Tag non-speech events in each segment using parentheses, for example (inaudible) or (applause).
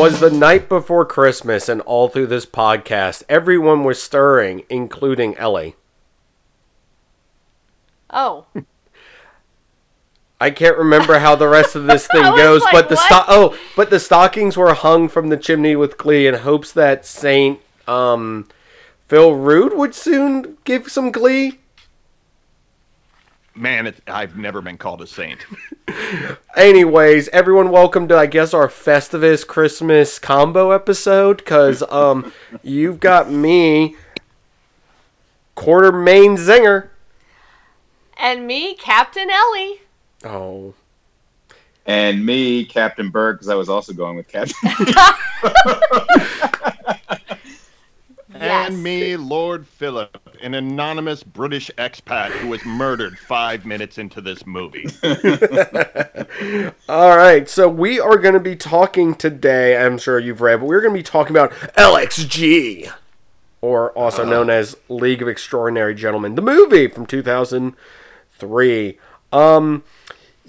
'Twas the night before Christmas, and all through this podcast, everyone was stirring, including Ellie. Oh. I can't remember how the rest of this (laughs) thing goes, like, but the sto- oh, but the stockings were hung from the chimney with glee in hopes that Saint um, Phil Rude would soon give some glee. Man, it's, I've never been called a saint. (laughs) Anyways, everyone, welcome to I guess our Festivus Christmas combo episode because um, (laughs) you've got me, quarter main zinger. And me, Captain Ellie. Oh, And me, Captain Berg, because I was also going with Captain. (laughs) Yes. And me, Lord Philip, an anonymous British expat who was murdered five minutes into this movie. (laughs) All right, so we are going to be talking today. I'm sure you've read, but we're going to be talking about LXG, or also known as League of Extraordinary Gentlemen, the movie from 2003. Um,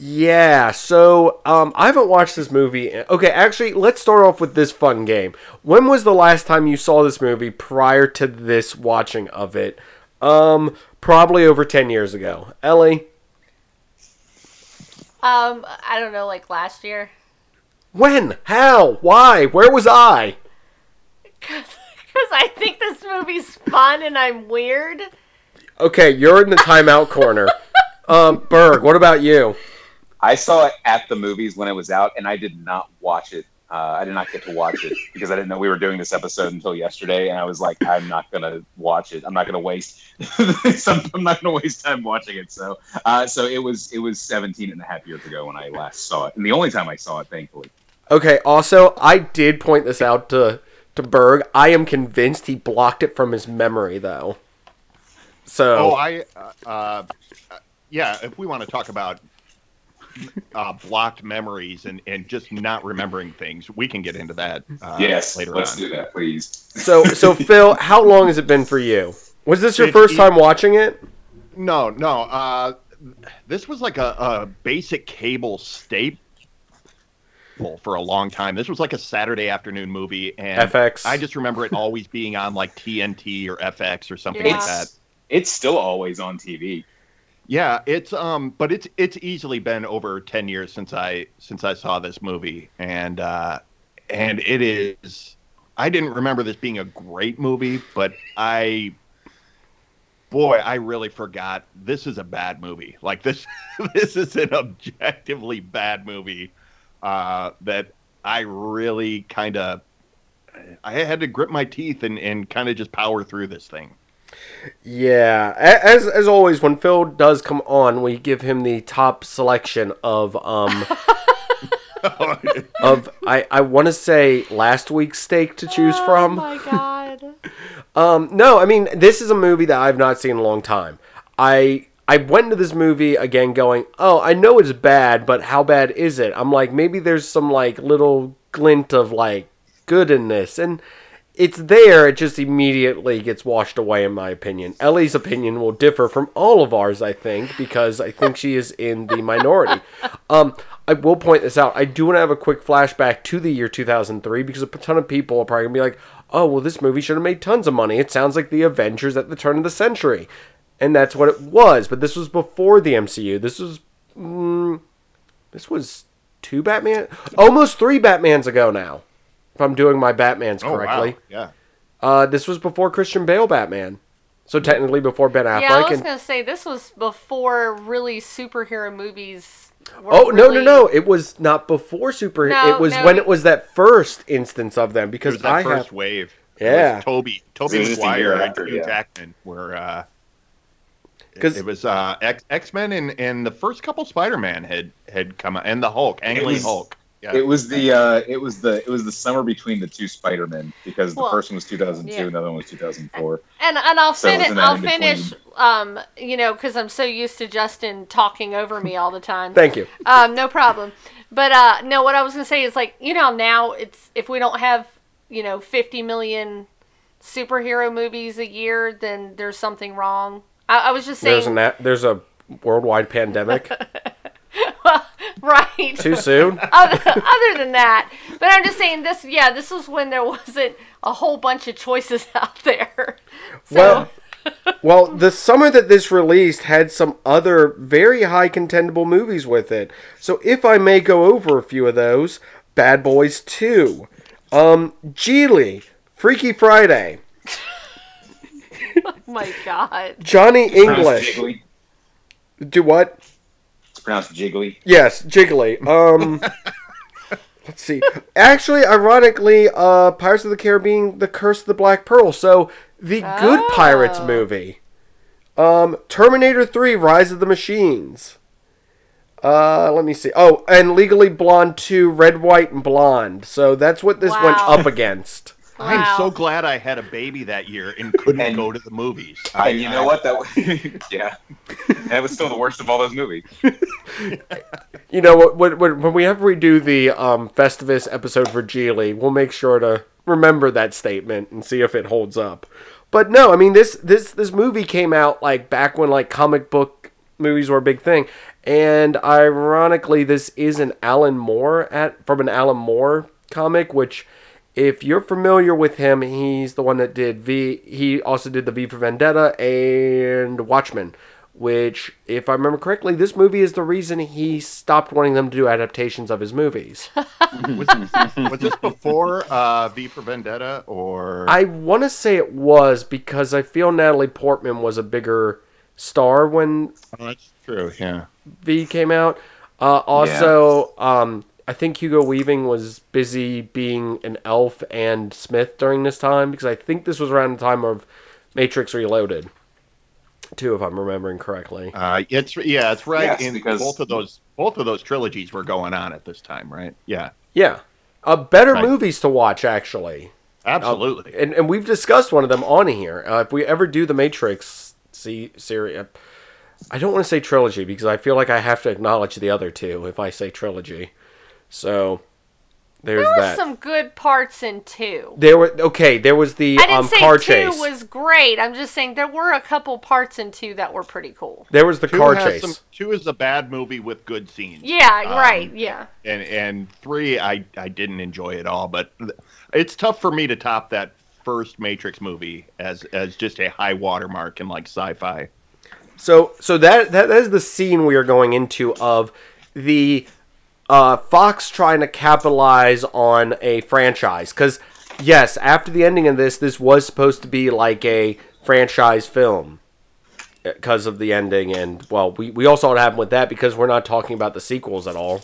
yeah. So, um, I haven't watched this movie. Okay, actually, let's start off with this fun game. When was the last time you saw this movie prior to this watching of it? Um, probably over 10 years ago. Ellie, Um, I don't know, like last year. when? How? Why? Where was I? (laughs) Because I think this movie's fun and I'm weird. Okay, you're in the timeout corner. (laughs) Um, Berg, what about you? I saw it at the movies when it was out, and I did not watch it. Uh, I did not get to watch it because I didn't know we were doing this episode until yesterday, and I was like, I'm not gonna watch it. I'm not gonna waste. (laughs) I'm not gonna waste time watching it. So, uh, so it was it was 17 and a half years ago when I last saw it, and the only time I saw it, thankfully. Okay, also, I did point this out to to Berg. I am convinced he blocked it from his memory, though. So, Oh, I, uh, uh, yeah, if we want to talk about uh, blocked memories and, and just not remembering things, we can get into that uh, yes, later let's on. do that, please. so, so (laughs) Phil, how long has it been for you? Was this your It- first it- time watching it? No, no. Uh, this was like a, a basic cable staple for a long time. This was like a Saturday afternoon movie, and FX. I just remember it always being on like TNT or FX or something Yeah. like that. It's still always on TV. Yeah, it's um, but it's it's easily been over ten years since I since I saw this movie, and uh, and it is. I didn't remember this being a great movie, but I, boy, I really forgot. This is a bad movie. Like this, (laughs) this is an objectively bad movie uh, that I really kind of. I had to grip my teeth and, and kind of just power through this thing. Yeah, as as always, when Phil does come on, we give him the top selection of um (laughs) of I I want to say last week's steak to choose from. Oh my god. (laughs) Um, no, I mean this is a movie that I've not seen in a long time. I I went into this movie again going, oh, I know it's bad, but how bad is it? I'm like, maybe there's some like little glint of like good in this, and it's there. It just immediately gets washed away, in my opinion. Ellie's opinion will differ from all of ours, I think, because I think she is in the minority. (laughs) Um, I will point this out. I do want to have a quick flashback to the year 2003 because a ton of people are probably gonna be like, "Oh, well, this movie should have made tons of money. It sounds like the Avengers at the turn of the century," and that's what it was. But this was before the MCU. This was, mm, this was two Batman, almost three Batmans ago now. If I'm doing my Batmans Oh correctly, wow! Yeah. uh, this was before Christian Bale Batman, so technically before Ben Affleck. Yeah, I was and, gonna say this was before really superhero movies. Were Oh no no really- no! It was not before superhero. No, it was no, when you- it was that first instance of them It because was that I first have. wave. It Yeah. was Toby, Toby It was just a year Maguire, and after, Hugh yeah. Jackman were. Uh, 'Cause- it was uh, X X Men and, and the first couple Spider Man had had come out, and the Hulk, Ang It Lee was- Hulk. Yeah. It was the uh, it was the it was the summer between the two Spider Men because the Well, first one was 2002, yeah. another one was 2004. And and I'll So finish. was in that I'll finish. Um, you know, because I'm so used to Justin talking over me all the time. Thank you. Um, no problem. But uh, no, what I was gonna say is like you know now it's if we don't have you know 50 million superhero movies a year, then there's something wrong. I, I was just saying. There's an there's a worldwide pandemic. (laughs) (laughs) well, right. Too soon? (laughs) other, other than that, but I'm just saying this. Yeah, this was when there wasn't a whole bunch of choices (laughs) out there. So, Well, well, the summer that this released had some other very high contendable movies with it. So if I may go over a few of those, Bad Boys 2, um, Gigli, Freaky Friday, oh my God. Johnny English. Do what? It's pronounced jiggly. Yes, Jiggly. Um, (laughs) let's see. Actually, ironically, uh, Pirates of the Caribbean: The Curse of the Black Pearl. So the good Pirates Oh. movie. Um, Terminator Three: Rise of the Machines. Uh, let me see. Oh, and Legally Blonde 2, Red, White, and Blonde. So that's what this went up against. I'm so glad I had a baby that year and couldn't And- go to the movies. I, And you know what? That was, (laughs) yeah, that was still the worst of all those movies. (laughs) You know, what? when, when, when we ever redo the um, Festivus episode for Gigli, we'll make sure to remember that statement and see if it holds up. But no, I mean this this this movie came out like back when like comic book movies were a big thing, and ironically, this is an Alan Moore at from an Alan Moore comic, which. If you're familiar with him, he's the one that did V. He also did the V for Vendetta and Watchmen which, if I remember correctly, this movie is the reason he stopped wanting them to do adaptations of his movies. (laughs) was, was this before uh, V for Vendetta or? I want to say it was because I feel Natalie Portman was a bigger star when Oh, that's true. Yeah. V came out. Uh, also, um, I think Hugo Weaving was busy being an elf and Smith during this time because I think this was around the time of Matrix Reloaded, too, if I'm remembering correctly. Uh, it's yeah, it's right. Yes, in because- both of those both of those trilogies were going on at this time, right? Yeah, Yeah, uh, better Right. movies to watch actually. absolutely. and and we've discussed one of them on here. Uh, if we ever do the Matrix see series, I don't want to say trilogy because I feel like I have to acknowledge the other two if I say trilogy. So there's There were that. some good parts in two. There were okay. There was the I didn't um, say car two chase. was great. I'm just saying there were a couple parts in two that were pretty cool. there was the two car has chase. some- two is a bad movie with good scenes. Yeah, Um, right. Yeah. and and three I I didn't enjoy at all. But it's tough for me to top that first Matrix movie as as just a high watermark in like sci-fi. So so that that, that is the scene we are going into of the uh, Fox trying to capitalize on a franchise. Because yes, after the ending of this, this was supposed to be like a franchise film because of the ending, and well, we we also what happened with that because we're not talking about the sequels at all,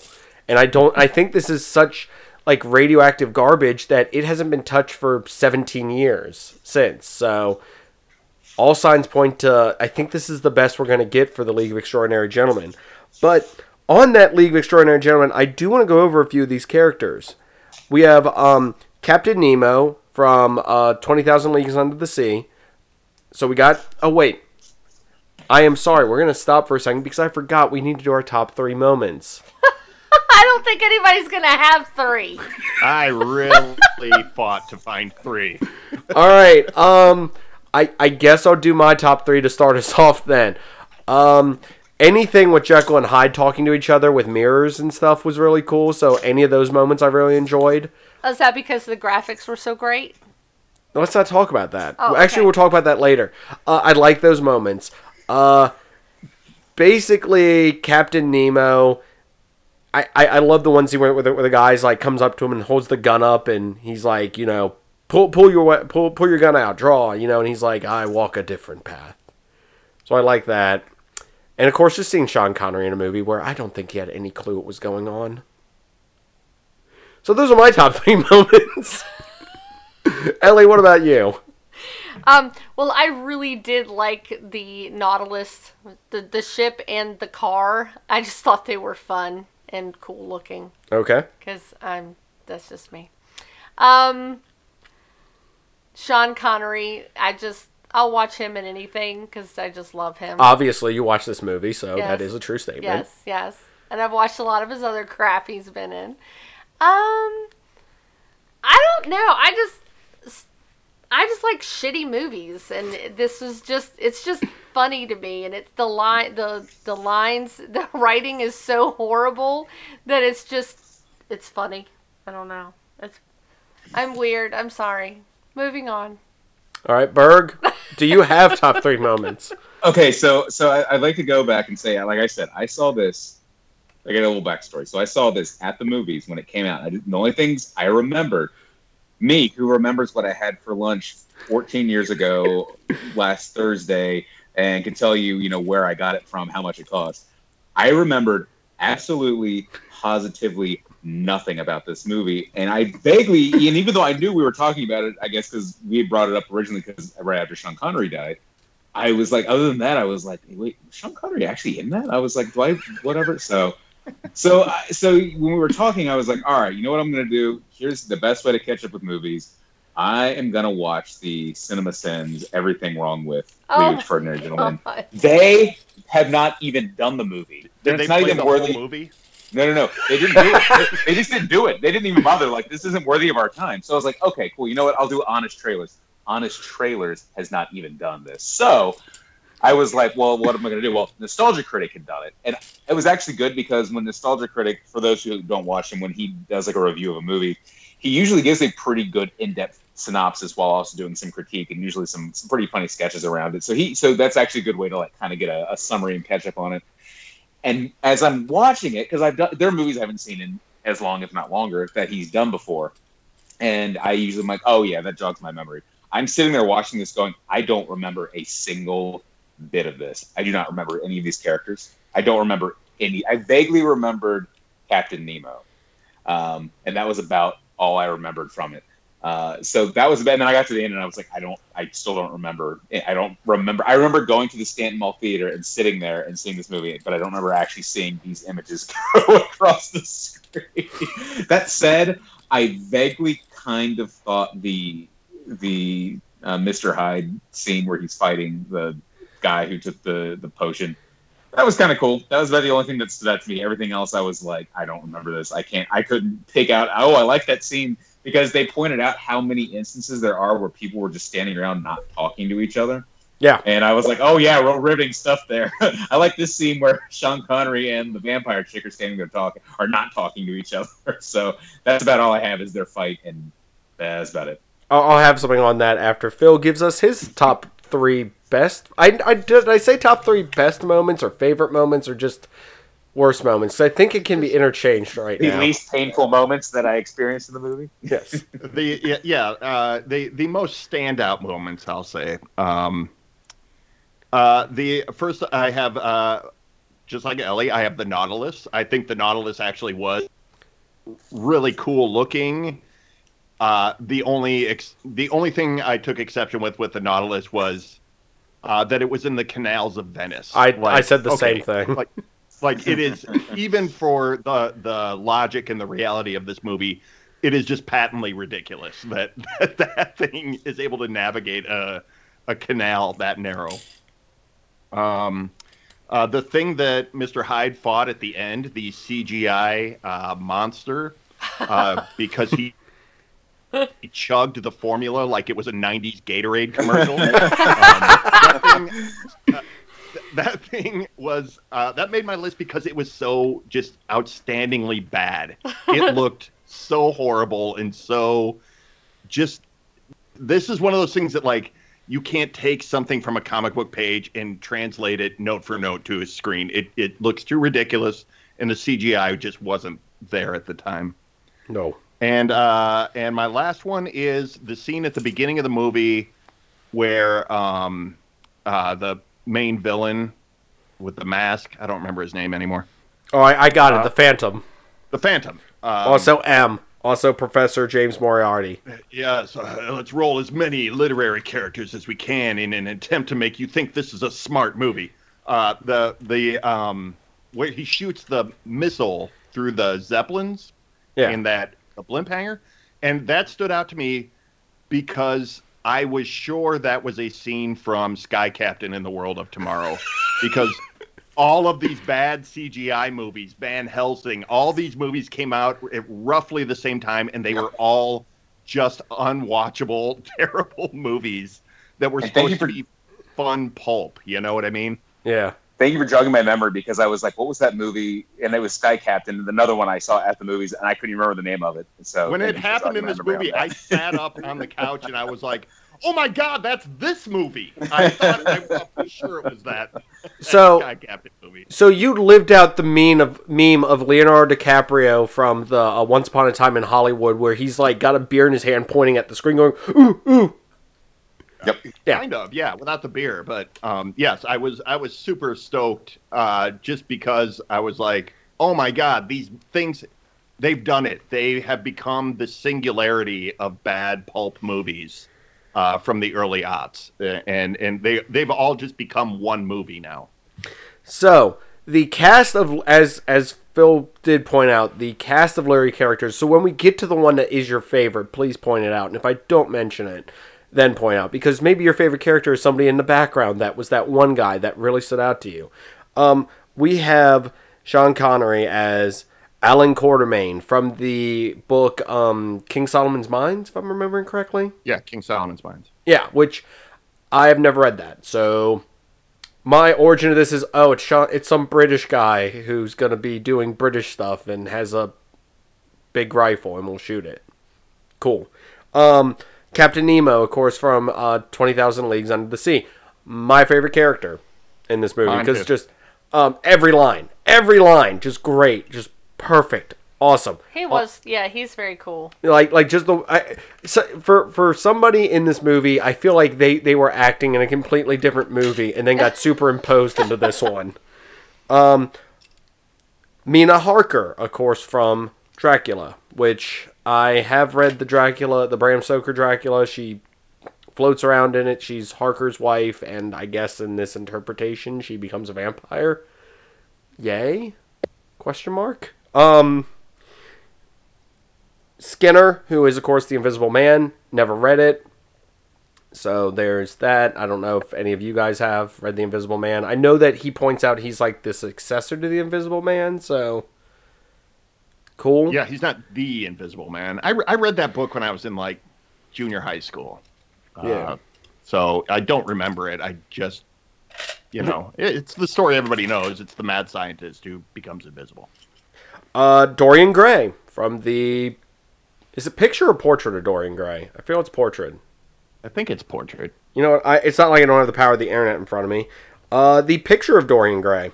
and I don't I think this is such like radioactive garbage that it hasn't been touched for 17 years since. So all signs point to I think this is the best we're going to get for the League of Extraordinary Gentlemen. But on that League of Extraordinary Gentlemen, I do want to go over a few of these characters. We have um, Captain Nemo from uh, 20,000 Leagues Under the Sea. So we got. Oh, wait. I am sorry. We're going to stop for a second because I forgot we need to do our top three moments. (laughs) I don't think anybody's gonna have three. (laughs) I really fought to find three. All right. Um, I I guess I'll do my top three to start us (laughs) off. Then, um, anything with Jekyll and Hyde talking to each other with mirrors and stuff was really cool. So any of those moments I really enjoyed. Is that because the graphics were so great? Let's not talk about that. Oh, Actually, okay. we'll talk about that later. Uh, I like those moments. Uh, basically, Captain Nemo. I, I, I love the ones he went with where the guy's like comes up to him and holds the gun up and he's like you know pull pull your pull pull your gun out draw you know and he's like I walk a different path. So I like that, and of course just seeing Sean Connery in a movie where I don't think he had any clue what was going on. So those are my top three (laughs) moments. (laughs) Ellie, what about you? Um, well, I really did like the Nautilus, the the ship and the car. I just thought they were fun and cool looking Okay. because I'm that's just me. Um, Sean Connery, I just I'll watch him in anything because I just love him. Obviously, you watch this movie, so Yes. that is a true statement. Yes, yes. And I've watched a lot of his other crap he's been in. Um, I don't know. I just, I just like shitty movies, and this is just, it's just funny to me, and it's the line, the the lines, (laughs) the writing is so horrible that it's just, it's funny. I don't know. It's, I'm weird. I'm sorry. Moving on. All right, Berg, do you have top three moments? Okay, so so I, I'd like to go back and say, like I said, I saw this. I get a little backstory. So I saw this at the movies when it came out. I did, the only things I remembered, me who remembers what I had for lunch 14 years ago last Thursday, and can tell you, you know, where I got it from, how much it cost. I remembered absolutely, positively nothing about this movie, and I vaguely, and even though I knew we were talking about it, I guess because we brought it up originally because right after Sean Connery died. I was like, other than that, I was like, wait, Sean Connery actually in that? I was like, do I, whatever. So, so, so when we were talking, I was like, all right, you know what I'm gonna do? Here's the best way to catch up with movies. I am gonna watch the Cinema Sins Everything Wrong with Oh Leave Extraordinary Gentlemen. They have not even done the movie. Did it's they not play even the worthy. whole movie? No, no, no. They didn't do it. They, just didn't do it. They didn't even bother. Like, this isn't worthy of our time. So I was like, okay, cool. You know what? I'll do Honest Trailers. Honest Trailers has not even done this. So I was like, well, what am I going to do? Well, Nostalgia Critic had done it. And it was actually good because when Nostalgia Critic, for those who don't watch him, when he does like a review of a movie, he usually gives a pretty good in-depth synopsis while also doing some critique and usually some, some pretty funny sketches around it. So he, so that's actually a good way to like kind of get a, a summary and catch up on it. And as I'm watching it, because I've done there are movies I haven't seen in as long, if not longer, that he's done before, and I usually am like, oh yeah, that jogs my memory. I'm sitting there watching this, going, I don't remember a single bit of this. I do not remember any of these characters. I don't remember any. I vaguely remembered Captain Nemo, um, and that was about all I remembered from it. Uh, so that was bad. And then I got to the end and I was like, I don't, I still don't remember. I don't remember. I remember going to the Stanton Mall Theater and sitting there and seeing this movie, but I don't remember actually seeing these images (laughs) go across the screen. (laughs) that said, I vaguely kind of thought the the uh, Mr. Hyde scene where he's fighting the guy who took the the potion. That was kind of cool. That was about the only thing that stood out to me. Everything else, I was like, I don't remember this. I can't. I couldn't pick out. Oh, I like that scene because they pointed out how many instances there are where people were just standing around not talking to each other. Yeah. And I was like, oh yeah, real riveting stuff there. (laughs) I like this scene where (laughs) Sean Connery and the vampire chick are standing there talking, are not talking to each (laughs) other. So that's about all I have is their fight, and that's about it. I'll, I'll have something on that after Phil gives us his top three best. I, I did I say top three best moments or favorite moments or just worst moments? 'Cause I think it can be interchanged right The now. least painful moments that I experienced in the movie. yes. (laughs) the yeah, yeah uh, the the most standout moments I'll say. Um, uh, the first I have uh, just like Ellie, I have the Nautilus. I think the Nautilus actually was really cool looking. Uh, the only ex- the only thing I took exception with with the Nautilus was uh, that it was in the canals of Venice. I I said the okay, same thing. Like, (laughs) like it is (laughs) even for the the logic and the reality of this movie it is just patently ridiculous that (laughs) that, that thing is able to navigate a a canal that narrow um uh, the thing that Mr. Hyde fought at the end, the CGI uh, monster, uh, (laughs) because he, he chugged the formula like it was a '90s Gatorade commercial. um, that, thing, th- that thing was uh, that made my list because it was so just outstandingly bad. It (laughs) looked so horrible and so just. This is one of those things that like you can't take something from a comic book page and translate it note for note to a screen. It it looks too ridiculous, and the CGI just wasn't there at the time. No. And uh, and my last one is the scene at the beginning of the movie where um, uh, the main villain with the mask. I don't remember his name anymore. Oh, I, I got it. Uh, The Phantom. The Phantom. Um, Also M. Also Professor James Moriarty. Yes, uh, let's roll as many literary characters as we can in an attempt to make you think this is a smart movie. Uh, the the um, where he shoots the missile through the zeppelins Yeah. in that the blimp hangar, and that stood out to me because I was sure that was a scene from Sky Captain in the World of Tomorrow, because all of these bad CGI movies, Van Helsing, all these movies came out at roughly the same time, and they were all just unwatchable, (laughs) terrible movies that were And supposed you to be. fun pulp. You know what I mean? Yeah. Thank you for jogging my memory because I was like, "What was that movie?" And it was Sky Captain, another one I saw at the movies, and I couldn't even remember the name of it. So when it happened in this movie. I sat up on the couch and I was like, "Oh my god, that's this movie!" I (laughs) thought I was pretty sure it was that. that So- Sky Captain movie. So you lived out the meme of meme of Leonardo DiCaprio from the uh, Once Upon a Time in Hollywood, where he's like got a beer in his hand, pointing at the screen, going ooh ooh. Yep. Yeah. Kind of, yeah, without the beer, but um, yes, I was I was super stoked uh, just because I was like, "Oh my god, these things." They've done it. They have become the singularity of bad pulp movies uh, from the early aughts, Uh, and and they they've all just become one movie now. So the cast of as as Phil did point out, the cast of Larry characters. So when we get to the one that is your favorite, please point it out. And if I don't mention it, then point out because maybe your favorite character is somebody in the background that was that one guy that really stood out to you. Um, we have Sean Connery as Allan Quatermain from the book um, King Solomon's Mines, if I'm remembering correctly. Yeah, King Solomon's Mines. Yeah, which I have never read that. So my origin of this is oh, it's Sean, it's some British guy who's gonna be doing British stuff and has a big rifle and will shoot it. Cool. Um, Captain Nemo, of course, from uh, Twenty Thousand Leagues Under the Sea. My favorite character in this movie because just um, every line, every line, just great, just perfect, awesome He was, yeah, he's very cool. like like just the I, so for for somebody in this movie i feel like they they were acting in a completely different movie and then got (laughs) superimposed into this one um mina harker of course from dracula which i have read the dracula the bram stoker dracula she floats around in it she's harker's wife and i guess in this interpretation she becomes a vampire yay question mark um Skinner, who is of course the Invisible Man, never read it. So there's that. I don't know if any of you guys have read the Invisible Man. I know that he points out he's like the successor to the Invisible Man, so cool. Yeah, he's not the Invisible Man. I, re- I read that book when I was in like junior high school. Yeah. Uh, so I don't remember it. I just, you know, (laughs) it- it's the story everybody knows. It's the mad scientist who becomes invisible. Uh, Dorian Gray from the is it picture or portrait of Dorian Gray? I feel it's portrait. I think it's portrait. You know? I, it's not like I don't have the power of the internet in front of me. Uh, the picture of Dorian Gray.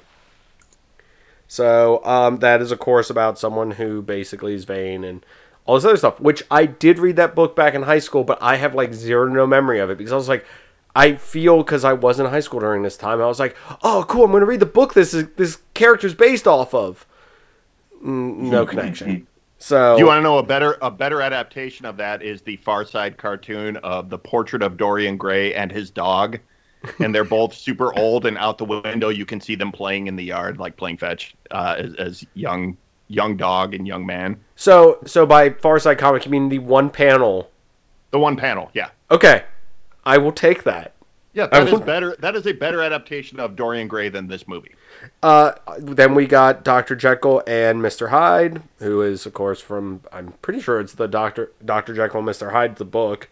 So um, that is, of course, about someone who basically is vain and all this other stuff. Which I did read that book back in high school, but I have like zero to no memory of it because I was like, I feel because I was in high school during this time, I was like, oh, cool, I'm going to read the book this is this character's based off of. No (laughs) connection. So You want to know a better a better adaptation of that is the Far Side cartoon of the portrait of Dorian Gray and his dog, and they're both super old. And out the window, you can see them playing in the yard, like playing fetch, uh, as, as young young dog and young man. so so by Far Side Comic, you mean the one panel? The one panel, yeah. Okay, I will take that. Yeah, that is would- better. That is a better adaptation of Dorian Gray than this movie. Uh, then we got Dr. Jekyll and Mr. Hyde, who is, of course, from I'm pretty sure it's the Doctor Dr. Jekyll and Mr. Hyde, the book.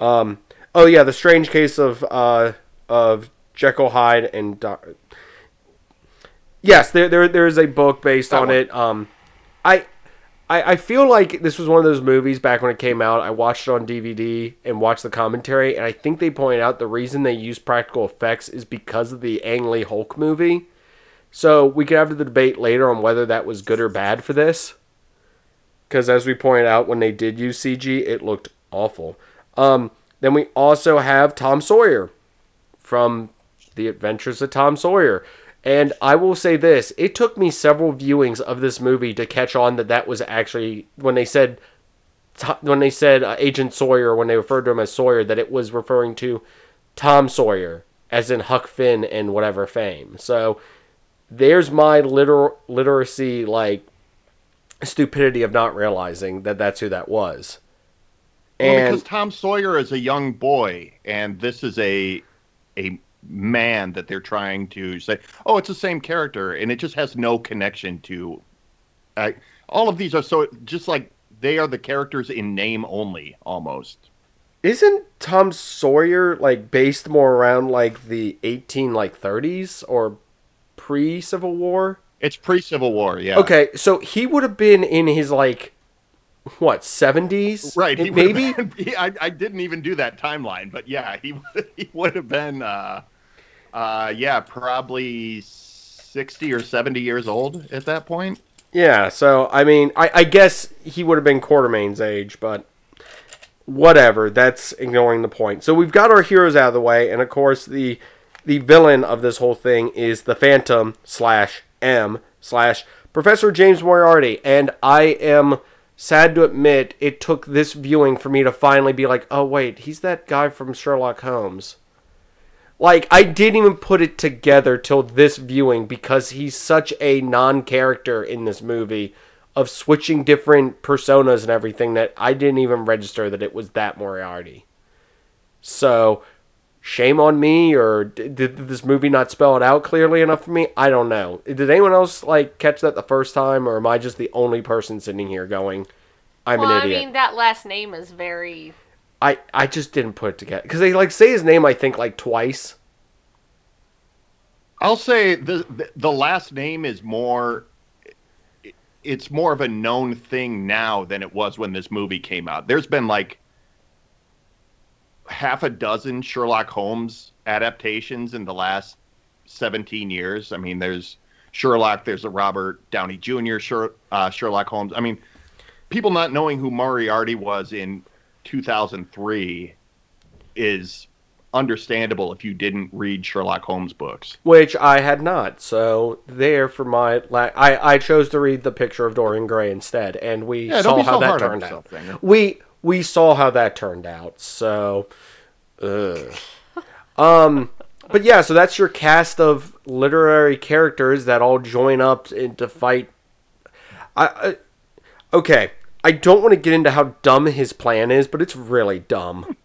Um, oh yeah, the strange case of uh of Jekyll Hyde and Doc- yes, there there there is a book based That on one. it. Um, I. I, I feel like this was one of those movies back when it came out. I watched it on DVD and watched the commentary, and I think they point out the reason they use practical effects is because of the Ang Lee Hulk movie. So we could have the debate later on whether that was good or bad for this. Because as we pointed out, when they did use CG, it looked awful. Um, then we also have Tom Sawyer from The Adventures of Tom Sawyer. And I will say this: it took me several viewings of this movie to catch on that that was actually when they said when they said uh, Agent Sawyer when they referred to him as Sawyer that it was referring to Tom Sawyer as in Huck Finn and whatever fame. So there's my liter- literacy like stupidity of not realizing that that's who that was. Well, And because Tom Sawyer is a young boy, and this is a a man that they're trying to say, oh, it's the same character, and it just has no connection to. Uh, all of these are so just like they are the characters in name only, almost. Isn't Tom Sawyer like based more around like the eighteen like thirties or pre Civil War? It's pre Civil War, yeah. Okay, so he would have been in his like what seventies? Right, he maybe. been- (laughs) he- I, I didn't even do that timeline, but yeah, he (laughs) he would have been, uh, uh, yeah, probably sixty or seventy years old at that point. Yeah, so I mean, I, I guess he would have been Quatermain's age, but whatever. That's ignoring the point. So we've got our heroes out of the way, and of course the the villain of this whole thing is the Phantom slash M slash Professor James Moriarty, and I am sad to admit it took this viewing for me to finally be like, oh wait, he's that guy from Sherlock Holmes. Like I didn't even put it together till this viewing because he's such a non-character in this movie of switching different personas and everything that I didn't even register that it was that Moriarty. So, shame on me or d- did this movie not spell it out clearly enough for me? I don't know. Did anyone else like catch that the first time or am I just the only person sitting here going I'm well, an I mean, that last name is very. I I just didn't put it together cuz they like say his name I think like twice. I'll say the the, the last name is more. It's more of a known thing now than it was when this movie came out. There's been like half a dozen Sherlock Holmes adaptations in the last 17 years. I mean, there's Sherlock, there's a Robert Downey Jr. Sher, uh, Sherlock Holmes. I mean, people not knowing who Moriarty was in 2003 is understandable if you didn't read Sherlock Holmes books. which I had not. So there for my la- I I chose to read the picture of Dorian Gray instead, and we Yeah, saw how that turned out. We we saw how that turned out. So, um, but yeah, so that's your cast of literary characters that all join up to fight. I, I okay. I don't want to get into how dumb his plan is, but it's really dumb.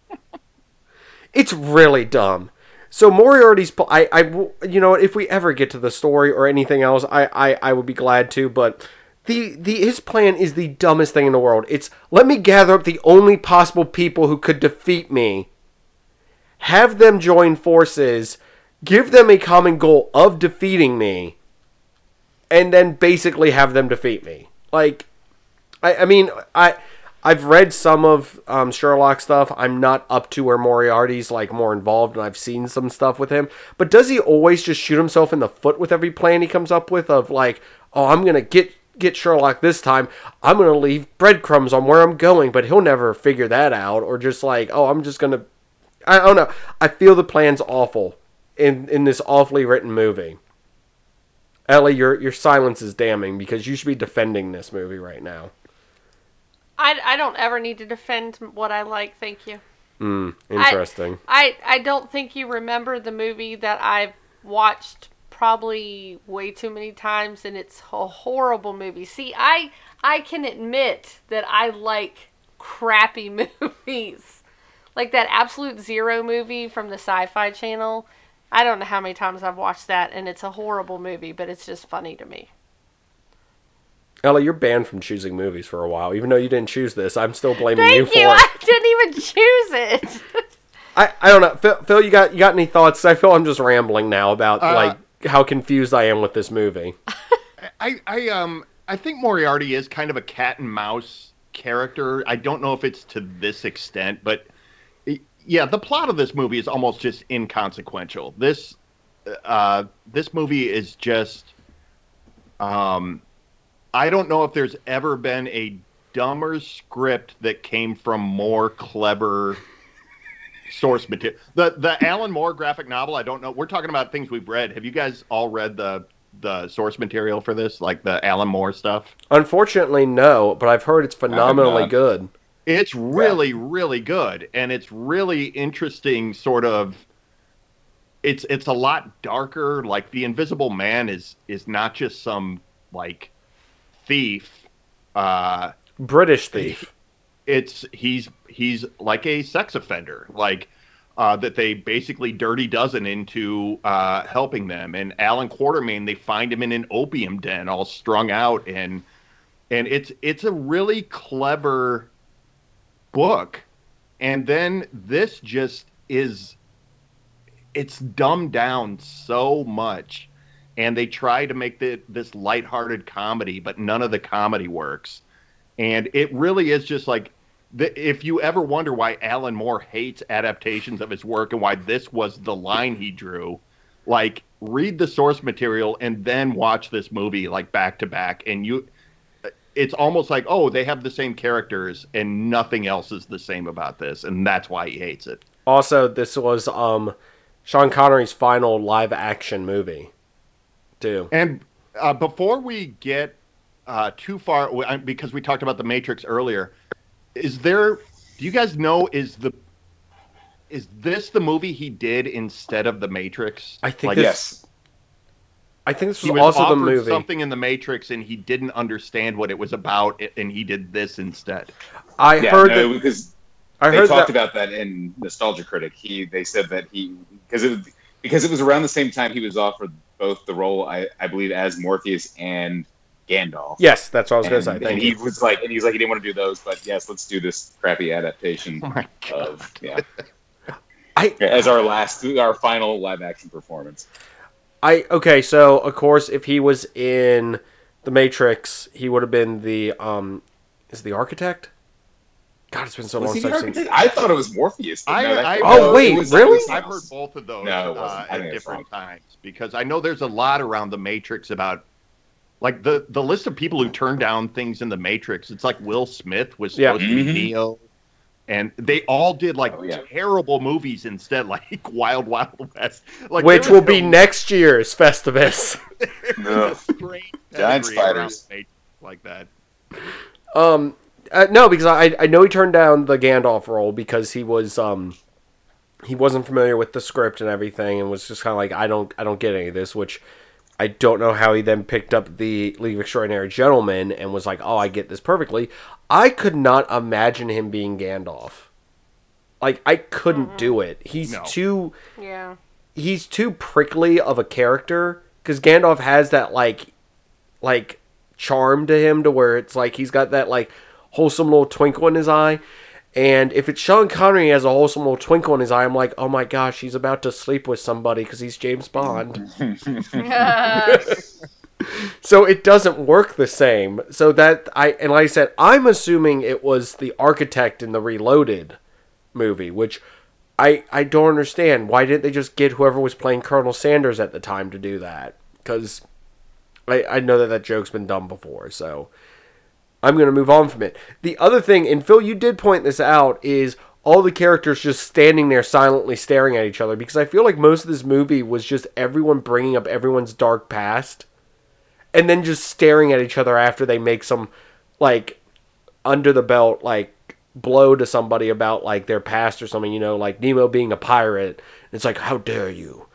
It's really dumb. So Moriarty's, I, I, you know, if we ever get to the story or anything else, I, I, I would be glad to. But the, the, his plan is the dumbest thing in the world. It's let me gather up the only possible people who could defeat me, have them join forces, give them a common goal of defeating me, and then basically have them defeat me. Like, I, I mean, I I've read some of um, Sherlock stuff. I'm not up to where Moriarty's like more involved, and I've seen some stuff with him. But does he always just shoot himself in the foot with every plan he comes up with? Of like, oh, I'm gonna get get Sherlock this time. I'm gonna leave breadcrumbs on where I'm going, but he'll never figure that out. Or just like, oh, I'm just gonna. I don't know. I feel the plan's awful in in this awfully written movie. Ellie, your your silence is damning because you should be defending this movie right now. I, I don't ever need to defend what I like. Thank you. Hmm, interesting. I I don't think you remember the movie that I've watched probably way too many times, and it's a horrible movie. See, I I can admit that I like crappy (laughs) movies, like that Absolute Zero movie from the Sci-Fi Channel. I don't know how many times I've watched that, and it's a horrible movie, but it's just funny to me. Ellie, you're banned from choosing movies for a while. Even though you didn't choose this, I'm still blaming you Thank for you. it. (laughs) I didn't even choose it. (laughs) I, I don't know. Phil, Phil, you got you got any thoughts? I feel I'm just rambling now about Uh, like how confused I am with this movie. (laughs) I, I um I think Moriarty is kind of a cat and mouse character. I don't know if it's to this extent, but y- yeah, the plot of this movie is almost just inconsequential. This uh this movie is just um I don't know if there's ever been a dumber script that came from more clever source material. The the Alan Moore graphic novel, I don't know. We're talking about things we've read. Have you guys all read the the source material for this, like the Alan Moore stuff? Unfortunately, no. But I've heard it's phenomenally good. It's really, really good, and it's really interesting. Sort of, it's it's a lot darker. Like the Invisible Man is is not just some like thief. Uh, British thief. It's he's he's like a sex offender, like uh, that they basically dirty dozen into uh, helping them. And Allan Quatermain, they find him in an opium den, all strung out, and and it's it's a really clever book. And then this just is it's dumbed down so much. And they try to make the, this lighthearted comedy but none of the comedy works. And it really is just like the, if you ever wonder why alan moore hates adaptations of his work and why this was the line he drew like read the source material and then watch this movie like back to back and you it's almost like oh they have the same characters and nothing else is the same about this and that's why he hates it Also, this was um, Sean Connery's final live action movie, too. and uh, before we get uh, too far because we talked about the matrix earlier is there do you guys know is the is this the movie he did instead of the matrix I think like this- Yes. I think this he was, was also the offered movie. something in the matrix and he didn't understand what it was about and he did this instead I Yeah, heard no, that. because I they heard talked that. about that in Nostalgia Critic. He they said that he because it because it was around the same time he was offered both the role I, I believe as Morpheus and Gandalf. yes, that's what I was going to say. and Thank he was like, and he was like, he didn't want to do those, but yes, let's do this crappy adaptation (laughs) oh my god of yeah I, as our last, our final live action performance. I okay. So of course, if he was in the Matrix, he would have been the um, is the architect. God, it's been so Was long since I've seen. architect? I thought it was Morpheus. I- no, I- Oh, wait, was- really? it I've heard both of those No, uh, at different times because I know there's a lot around the Matrix about like the the list of people who turned down things in the Matrix. It's like Will Smith was Yeah. supposed to be Mhm. Neo, and they all did like Oh, yeah. terrible movies instead, (laughs) like Wild Wild West, like Which will was be no- next year's Festivus. (laughs) (laughs) Giant spiders. like that. Um, uh, no, because I I know he turned down the Gandalf role because he was um he wasn't familiar with the script and everything and was just kind of like I don't I don't get any of this, which I don't know how he then picked up the League of Extraordinary Gentlemen and was like, oh, I get this perfectly. I could not imagine him being Gandalf. Like I couldn't mm-hmm. do it. He's No. too Yeah. he's too prickly of a character because Gandalf has that like like charm to him to where it's like he's got that like wholesome little twinkle in his eye. And if it's Sean Connery he has a wholesome little twinkle in his eye, I'm like, oh my gosh, he's about to sleep with somebody because he's James Bond. (laughs) (laughs) so it doesn't work the same. So that I and like I said, I'm assuming it was the architect in the Reloaded movie, which I I don't understand. Why didn't they just get whoever was playing Colonel Sanders at the time to do that? Because I I know that that joke's been done before. So I'm gonna move on from it. The other thing, and Phil, you did point this out, is all the characters just standing there silently staring at each other because I feel like most of this movie was just everyone bringing up everyone's dark past and then just staring at each other after they make some like under the belt like blow to somebody about like their past or something you know like nemo being a pirate it's like how dare you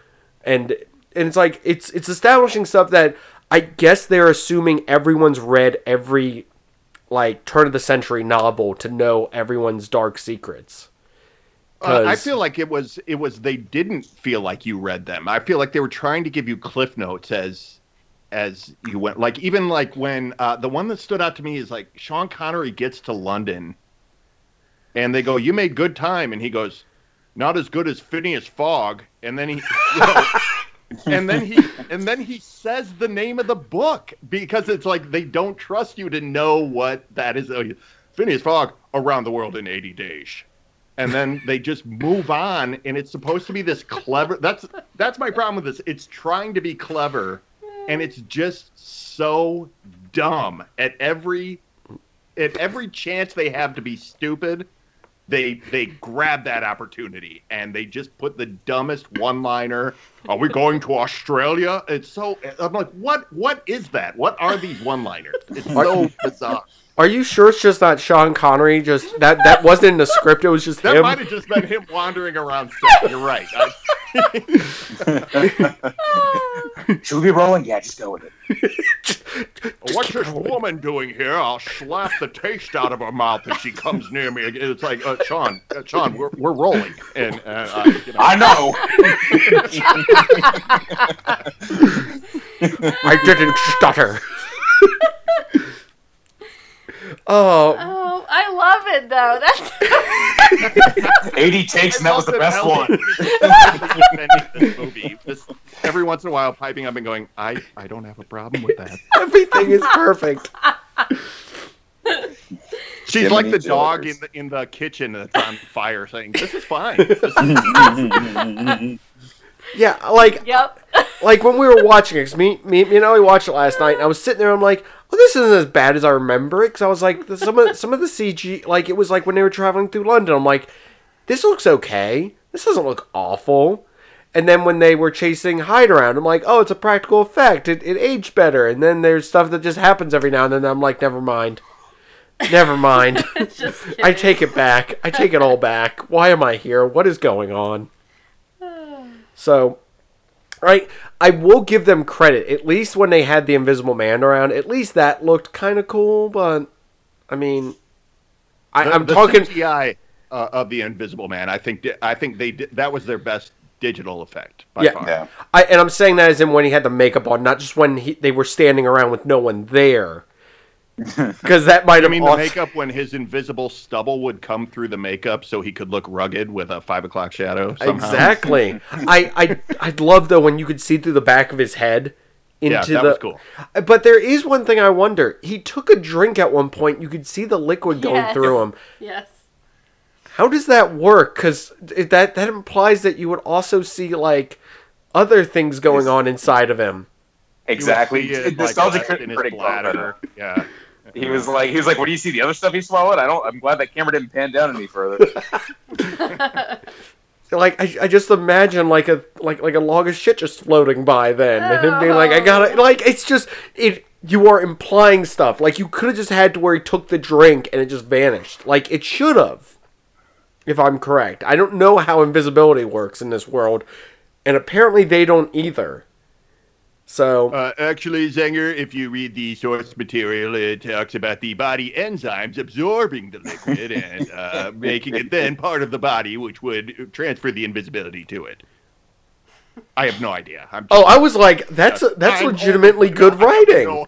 and and it's like it's it's establishing stuff that i guess they're assuming everyone's read every like turn of the century novel to know everyone's dark secrets Uh, I feel like it was it was they didn't feel like you read them. I feel like they were trying to give you cliff notes as as you went. Like even like when uh, the one that stood out to me is like Sean Connery gets to London, and they go, "You made good time," and he goes, "Not as good as Phineas Fogg," and then he. (laughs) You know, and then he (laughs) and then he says the name of the book because it's like they don't trust you to know what that is. Oh, Phineas Fogg around the world in 80 days. And then they just move on and it's supposed to be this clever that's that's my problem with this. It's trying to be clever and it's just so dumb at every at every chance they have to be stupid they they grab that opportunity and they just put the dumbest one liner are we going to australia? It's so i'm like what what is that? What are these one liners it's so bizarre are you sure it's just not sean connery just that that wasn't in the script it was just that him might have just been him wandering around set. you're right I, (laughs) Should we be rolling? Yeah, just go with it. (laughs) What's this woman doing here? I'll slap the taste out of her mouth if she comes near me. It's like, uh, Sean, uh, Sean, we're, we're rolling, and uh, I, you know, I know. (laughs) I didn't stutter. Oh, Oh, I love it though. That's (laughs) 80 takes, and that was the best one. (laughs) movie. This, every once in a while, piping up and going, "I, I don't have a problem with that." (laughs) everything is perfect. She's Jiminy like the dog in the in the kitchen that's on fire, saying, "This is fine." Yeah, like yep. like when we were watching it, 'cause me, me, me and Ellie watched it last night, and I was sitting there, I'm like, oh, this isn't as bad as I remember it, because I was like, some of some of the CG, like it was like when they were traveling through London, I'm like, this looks okay, this doesn't look awful, and then when they were chasing Hyde around, I'm like, oh, it's a practical effect, it, it aged better, and then there's stuff that just happens every now and then, I'm like, never mind, never mind. (laughs) I take it back, I take it all back. Why am I here? What is going on? (sighs) So, right, I will give them credit. At least when they had the Invisible Man around, at least that looked kind of cool. But I mean, I, The- I'm the talking. CGI uh, of the Invisible Man. I think I think they did, that was their best digital effect by Yeah. far. Yeah. I, and I'm saying that as in when he had the makeup on, not just when he, they were standing around with no one there. (laughs) Because that might I have. mean, the makeup when his invisible stubble would come through the makeup, so he could look rugged with a five o'clock shadow. Somehow. Exactly. (laughs) I I I'd love though when you could see through the back of his head into Yeah, that the. was cool. But there is one thing I wonder. He took a drink at one point. You could see the liquid going Yes. through him. Yes. How does that work? Because that that implies that you would also see like other things going on inside of him. Exactly. see it, like, Nostalgia left critic in his critic called that. bladder. (laughs) Yeah. He was like, he was like, "What do you see? The other stuff he swallowed? I don't. I'm glad that camera didn't pan down any further." (laughs) (laughs) Like I, I just imagine like a like like a log of shit just floating by then, and him being like, I oh. gotta like it's just it. You are implying stuff like you could have just had to where he took the drink and it just vanished. Like it should have, if I'm correct. I don't know how invisibility works in this world, and apparently they don't either. So Uh, actually, Zenger, if you read the source material, it talks about the body enzymes absorbing the liquid and uh, (laughs) making it then part of the body, which would transfer the invisibility to it. I have no idea. I'm Oh, I was like, that's that's I'm legitimately good writing. No,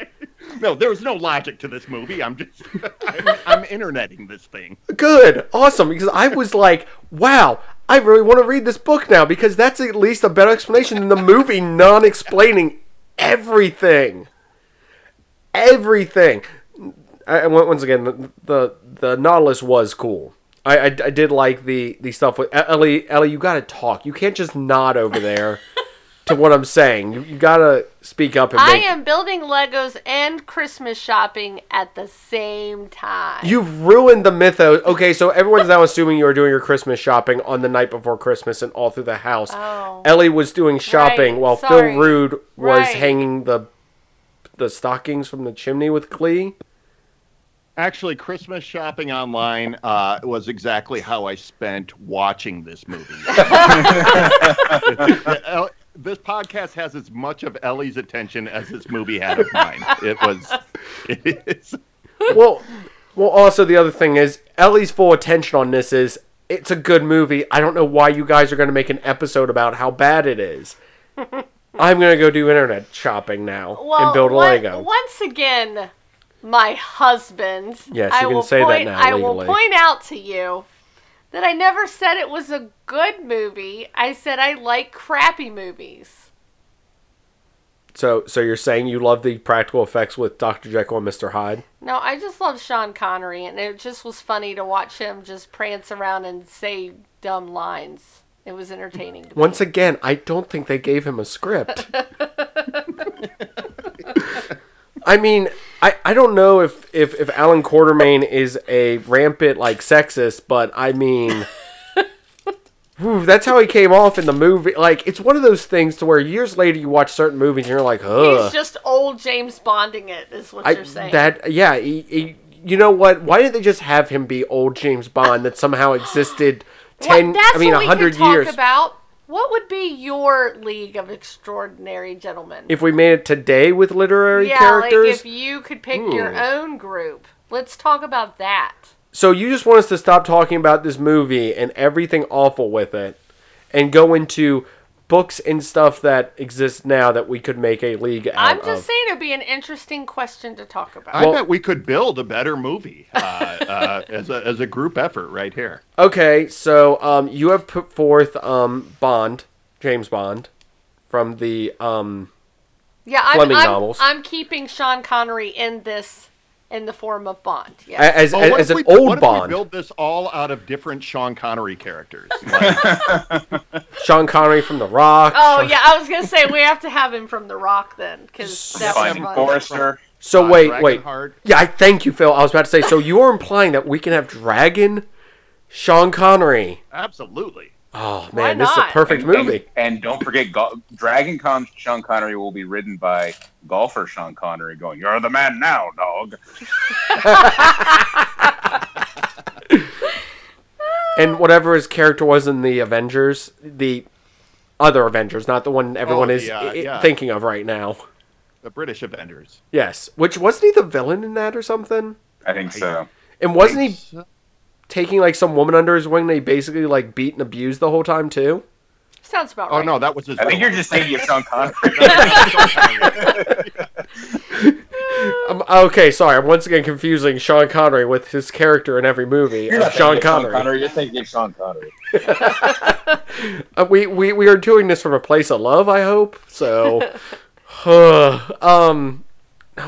(laughs) no, there was no logic to this movie. I'm just, (laughs) I'm, I'm interneting this thing. Good, awesome. Because I was like, wow, I really want to read this book now because that's at least a better explanation than the movie non-explaining everything, everything. I, once again, the, the the Nautilus was cool. I, I, I did like the the stuff with Ellie. Ellie, you gotta talk. You can't just nod over there (laughs) to what I'm saying. You, you gotta speak up and I make. am building Legos and Christmas shopping at the same time. You've ruined the mythos. Okay, so everyone's now assuming you were doing your Christmas shopping on the night before Christmas and all through the house. Oh. Ellie was doing shopping Right, while sorry. Phil Rude was Right. hanging the the stockings from the chimney with Glee. Actually, Christmas shopping online uh, was exactly how I spent watching this movie. (laughs) (laughs) (laughs) El- this podcast has as much of Ellie's attention as this movie had of mine. It was, (laughs) it is. well, well. Also, the other thing is Ellie's full attention on this is it's a good movie. I don't know why you guys are going to make an episode about how bad it is. (laughs) I'm going to go do internet shopping now well, and build a one- Lego. Once again, my husband. Yes, I you can will say that point, now I will point out to you that I never said it was a good movie. I said I like crappy movies. So, so you're saying you love the practical effects with Dr. Jekyll and Mr. Hyde? No, I just love Sean Connery, and it just was funny to watch him just prance around and say dumb lines. It was entertaining. To me. Once again, I don't think they gave him a script. (laughs) (laughs) I mean, I, I don't know if, if, if Allan Quatermain is a rampant like sexist, but I mean, (laughs) whew, that's how he came off in the movie. Like, it's one of those things to where years later you watch certain movies and you're like, He's ugh. just old James Bonding it, is what I, you're saying. that yeah, he, he, you know what? Why didn't they just have him be old James Bond that somehow existed (gasps) ten? That's I mean, a hundred years. about. What would be your League of Extraordinary Gentlemen? If we made it today with literary yeah, characters, like if you could pick hmm. your own group, let's talk about that. So you just want us to stop talking about this movie and everything awful with it and go into books and stuff that exist now that we could make a league out of I'm of? just saying it'd be an interesting question to talk about. I Well- bet we could build a better movie uh, uh, (laughs) as a as a group effort right here. Okay, so um, you have put forth um, Bond, James Bond, from the um, yeah, I'm, Fleming I'm, novels. I'm keeping Sean Connery in this in the form of Bond. Yeah. as, Well, what as if an we, old what if Bond. we build this all out of different Sean Connery characters? (laughs) Like, Sean Connery from The Rock. Oh Sean- yeah, I was gonna say we have to have him from The Rock then, because that was Forrester. So uh, wait, wait. Dragonheart. Yeah, I thank you, Phil. I was about to say. So you are implying that we can have Dragon, Sean Connery. Absolutely. Oh Why man, this is a perfect And- movie. And, and don't forget, Go- Dragon Con Sean Connery will be ridden by golfer Sean Connery going, You're the man now, dog. (laughs) and whatever his character was in the Avengers, the other Avengers, not the one everyone Oh, is yeah, i- i- yeah. thinking of right now. The British Avengers. Yes, which wasn't he the villain in that or something? I think so. And wasn't he Thanks. Taking like some woman under his wing that he basically like beat and abused the whole time too? Sounds about Oh right. no, that was his. I think you're just thinking of Sean Connery. (laughs) (laughs) Um, okay, sorry, I'm once again confusing Sean Connery with his character in every movie You're not Sean thinking Connery. Sean Connery. You're thinking of Sean Connery. (laughs) Uh, we, we we are doing this from a place of love, I hope. So, um,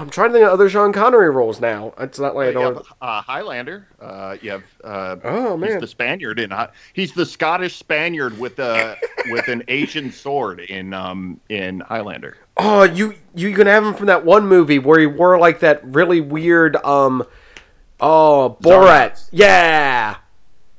I'm trying to think of other Sean Connery roles now. It's not like I You don't. have uh, Highlander. Uh, you have. Uh, Oh, man. He's the Spaniard in. He's the Scottish Spaniard with a with an Asian sword in um in Highlander. Oh, you you can have him from that one movie where he wore like that really weird um. Oh, Borat. Yeah,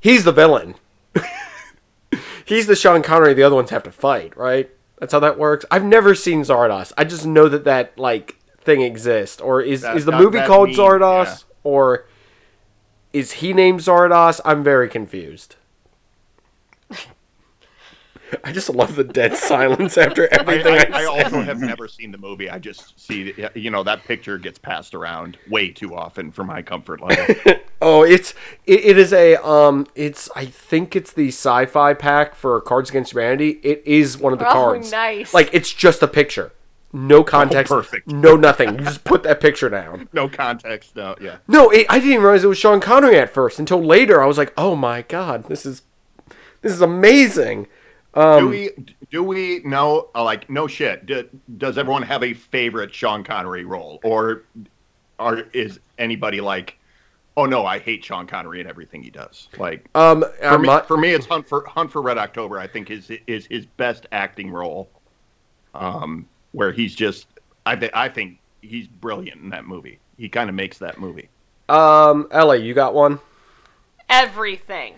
he's the villain. (laughs) he's the Sean Connery. The other ones have to fight, right? That's how that works. I've never seen Zardoz. I just know that that like thing exist? Or is That- is the that- movie that called meme, Zardoz? yeah. Or is he named Zardoz? I'm very confused. (laughs) I just love the dead silence after everything. I, I, I say. also have never seen the movie. I just see you know that picture gets passed around way too often for my comfort level. (laughs) Oh, it's it, it is a um it's I think it's the sci-fi pack for Cards Against Humanity. It is one of the Oh, cards. nice. Like it's just a picture. No context. perfect. No nothing. You just put that picture down. (laughs) no context. No, yeah. No, it, I didn't even realize it was Sean Connery at first until later. I was like, "Oh my god, this is this is amazing." Um, do we do we know uh, like no shit? Do, does everyone have a favorite Sean Connery role, or are is anybody like, oh no, I hate Sean Connery and everything he does? Like Um, for me, not- for me, it's Hunt for Hunt for Red October. I think is is his best acting role, um, where he's just I think I think he's brilliant in that movie. He kind of makes that movie. um, Ellie, you got one. Everything.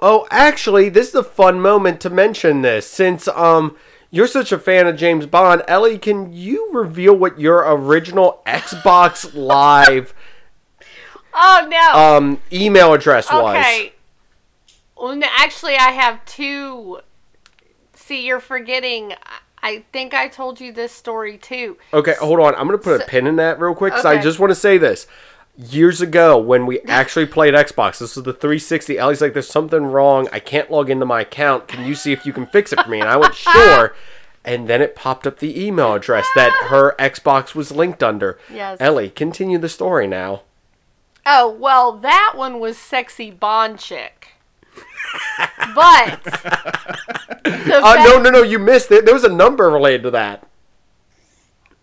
Oh, actually, this is a fun moment to mention this since um you're such a fan of James Bond. Ellie, can you reveal what your original Xbox (laughs) Live Oh no. um email address was? okay. Well, no, actually, I have two. See, you're forgetting. I- think I told you this story too. Okay, hold on. I'm going to put a pin in that real quick cuz I just want to say this. Years ago when we actually played Xbox, this was the 360. Ellie's like there's something wrong. I can't log into my account. Can you see if you can fix it for me? And I went, (laughs) "Sure." And then it popped up the email address that (laughs) her Xbox was linked under. Yes. Ellie, continue the story now. Oh well, that one was sexy Bond chick. but (laughs) Uh, fact- no, no, no, you missed it. There was a number related to that.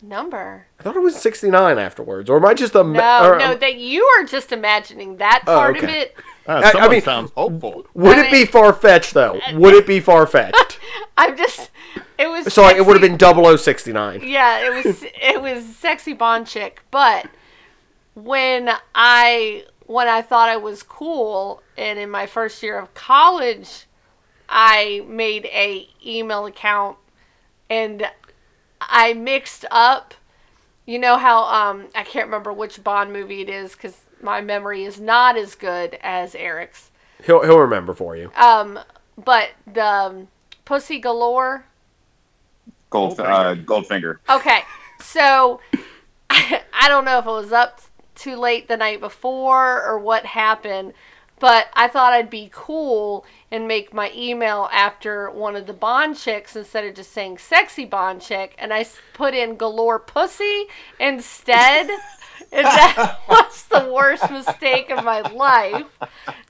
number. I thought it was 69 afterwards. Or am I just a... No, or, no, um, that you are just imagining that Oh, part of okay. it. Uh, I- I mean- sounds hopeful. Would I it be far-fetched, though? Would it (laughs) be far-fetched? I'm just. It was. Sorry, it would have been 0069. Yeah, it was. (laughs) it was sexy Bond chick, but when I when I thought I was cool, and in my first year of college, I made a email account, and I mixed up. You know how um I can't remember which Bond movie it is because my memory is not as good as Eric's. He'll, he'll remember for you. Um, but the um, Pussy Galore. Gold, uh, Goldfinger. Okay, so (laughs) I don't know if it was up too late the night before or what happened, But I thought I'd be cool and make my email after one of the Bond chicks instead of just saying sexy Bond chick. And I put in galore pussy instead. And that (laughs) was the worst mistake of my life.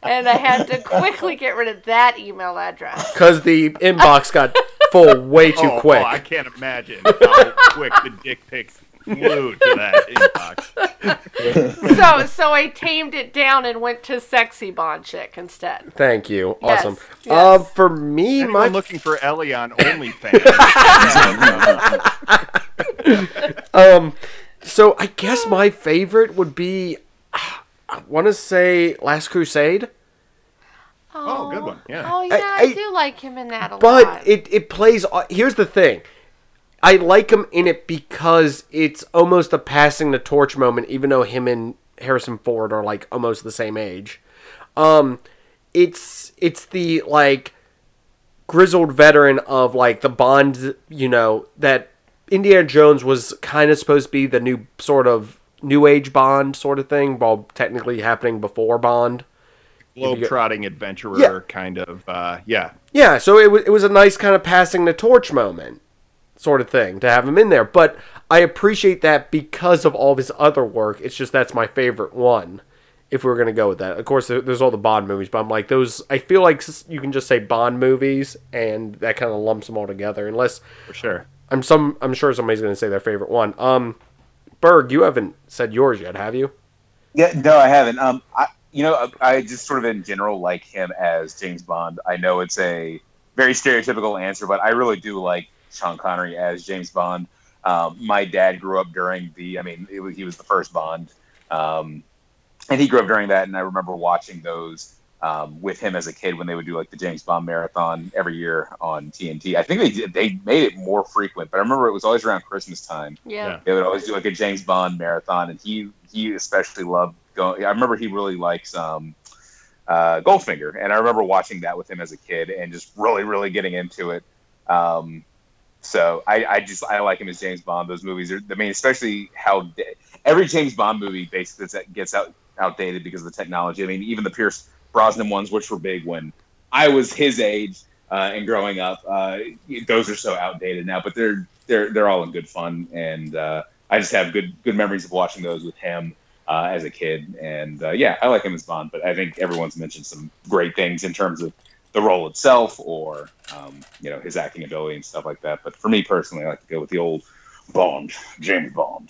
And I had to quickly get rid of that email address. Because the inbox got full way too (laughs) oh, oh, quick. oh, I can't imagine how quick the dick pics flew to that inbox. (laughs) So so I tamed it down and went to sexy Bond chick instead. Thank you. Yes, Awesome. yes. Uh, for me, Anyone my looking for Ellie on (laughs) OnlyFans? (laughs) um, so I guess my favorite would be, I want to say Last Crusade, Oh, good one, yeah. Oh yeah, I, I- do like him in that a but lot. it it plays. Here's the thing. I like him in it because it's almost a passing the torch moment, even though him and Harrison Ford are like almost the same age. Um, it's it's the like grizzled veteran of like the Bond, you know, that Indiana Jones was kind of supposed to be the new sort of new age Bond sort of thing, while technically happening before Bond. Globe-trotting adventurer Yeah. kind of, uh, yeah. Yeah, so it was it was a nice kind of passing the torch moment, sort of thing to have him in there. But I appreciate that because of all of his other work. It's just that's my favorite one. If we are gonna go with that, of course, there's all the Bond movies, but I'm like those. I feel like you can just say Bond movies, and that kind of lumps them all together. Unless For sure. I'm some, I'm sure somebody's gonna say their favorite one. Um, Berg, you haven't said yours yet, have you? Yeah, no, I haven't. Um, I, you know, I, I just sort of in general like him as James Bond. I know it's a very stereotypical answer, but I really do like Sean Connery as James Bond. Um, my dad grew up during the, I mean, it was, he was the first Bond, um, and he grew up during that. And I remember watching those um, with him as a kid when they would do like the James Bond marathon every year on TNT. I think they did, they made it more frequent, but I remember it was always around Christmas time yeah. Yeah. they would always do like a James Bond marathon, and he he especially loved going. I remember he really likes um, uh, Goldfinger, and I remember watching that with him as a kid, and just really really getting into it. Um, so I, I just I like him as James Bond. Those movies are I mean especially how every James Bond movie basically gets, out outdated because of the technology. I mean even the Pierce Brosnan ones, which were big when I was his age uh, and growing up, uh, those are so outdated now. But they're they're they're all in good fun, and uh, I just have good good memories of watching those with him uh, as a kid. And uh, yeah, I like him as Bond. But I think everyone's mentioned some great things in terms of the role itself, or um, you know his acting ability and stuff like that. But for me personally, I like to go with the old Bond, James Bond.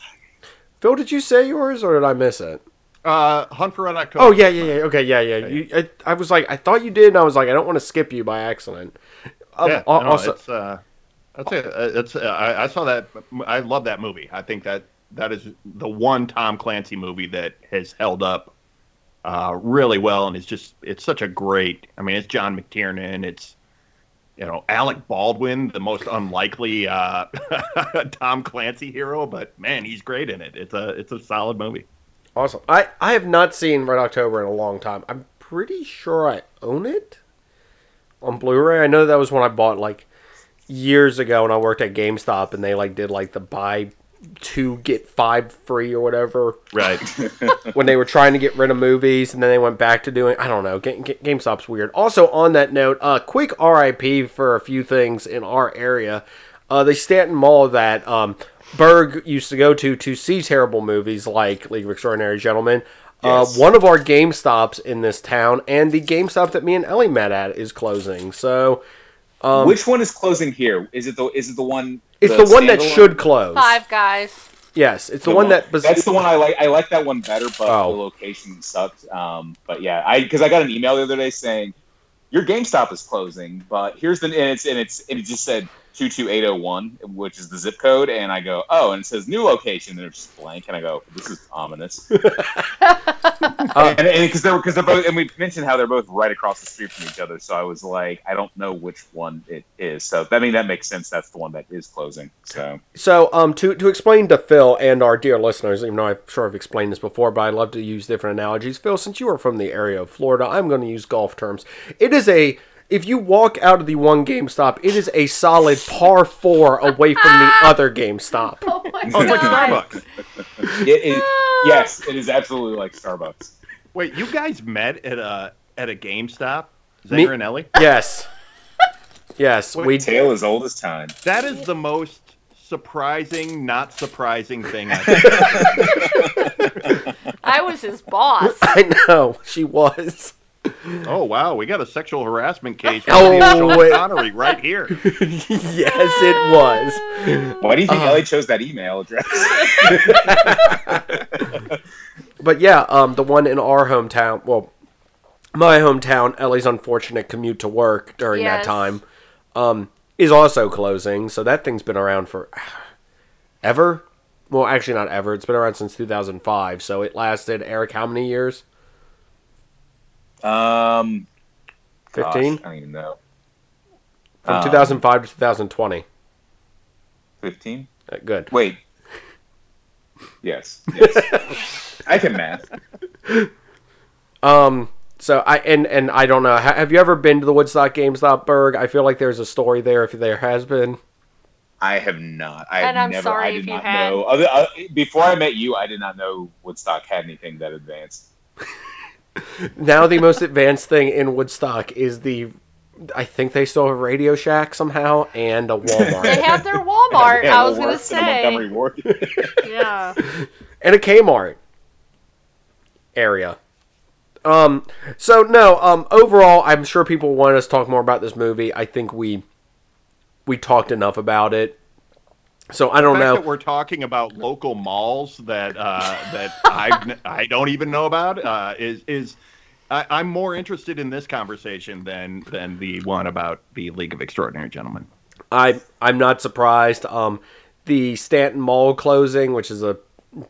Phil, did you say yours or did I miss it? Uh, Hunt for Red October. Oh yeah, yeah, yeah. Okay, yeah, yeah. You, I, I was like, I thought you did, and I was like, I don't want to skip you by accident. Um, Yeah, al- no, also, it's, uh, that's it. Uh, It's, uh, I, I saw that. I love that movie. I think that that is the one Tom Clancy movie that has held up uh, really well, and it's just it's such a great. I mean, it's John McTiernan. It's you know Alec Baldwin, the most unlikely uh, (laughs) Tom Clancy hero, but man, he's great in it. It's a it's a solid movie. awesome. I I have not seen Red October in a long time. I'm pretty sure I own it on Blu-ray. I know that was one I bought like years ago when I worked at GameStop, and they like did like the buy two get five free or whatever Right. (laughs) when they were trying to get rid of movies and then they went back to doing I don't know. Ga- Ga- GameStop's weird. Also on that note, uh quick RIP for a few things in our area. Uh the Staunton Mall that um Berg used to go to to see terrible movies like League of Extraordinary Gentlemen. Yes. Uh, one of our Game Stops in this town, and the GameStop that me and Ellie met at is closing. So Which one is closing here? Is it the is it the one? it's the, one that should close. Five guys. Yes, it's the, one, that. bes- that's the one I like. I like that one better, but Oh. the location sucked. Um, but yeah, I because I got an email the other day saying your GameStop is closing, but here's the and it's and it's and it just said two two eight zero one, which is the zip code, and I go oh, and it says new location, and it's just blank, and I go this is ominous. (laughs) Uh, and because they're because they're both, and we mentioned how they're both right across the street from each other, so I was like, I don't know which one it is. So I mean that makes sense. That's the one that is closing. So So, um, to, to explain to Phil and our dear listeners, even though I'm sure I've explained this before, but I love to use different analogies. Phil, since you are from the area of Florida, I'm going to use golf terms. It is a, if you walk out of the one GameStop, it is a solid par four away from the (laughs) other GameStop. Oh my Oh, it's like god. Starbucks. (laughs) it is yes, it is absolutely like Starbucks. Wait, you guys met at a at a GameStop? Me- Zanger and Ellie? Yes. Yes, we Tale as old as time. That is the most surprising, not surprising thing I've (laughs) I was his boss. I know she was. Oh wow, we got a sexual harassment case. Oh, Oh, wait. Connery right here. (laughs) yes, it was. Why do you think Uh. Ellie chose that email address? (laughs) But yeah, um, the one in our hometown, well, my hometown, Ellie's unfortunate commute to work during that time, um, is also closing. So that thing's been around for ever. Well, actually, not ever. It's been around since 2005. So it lasted, Eric, how many years? Um, gosh, 15? I don't even know. From Um, 2005 to 2020. Fifteen. Uh, Good. Wait. Yes. Yes. (laughs) I can math. Um. So I and and I don't know. Have you ever been to the Woodstock GameStop Berg? I feel like there's a story there. If there has been, I have not. I And have I'm never. sorry I did if you not had. know. Other, uh, before I met you, I did not know Woodstock had anything that advanced. (laughs) now the most advanced thing in Woodstock is the. I think they still have Radio Shack somehow and a Walmart. They have their (laughs) Walmart. Yeah, I was Walmart gonna say. (laughs) Yeah. and a Kmart area. Um. So no. Um. Overall, I'm sure people want us to talk more about this movie. I think we we talked enough about it. So I don't know. that we're talking about local malls that uh, that (laughs) I I don't even know about uh, is is I, I'm more interested in this conversation than than the one about the League of Extraordinary Gentlemen. I I'm not surprised. Um, the Staunton Mall closing, which is a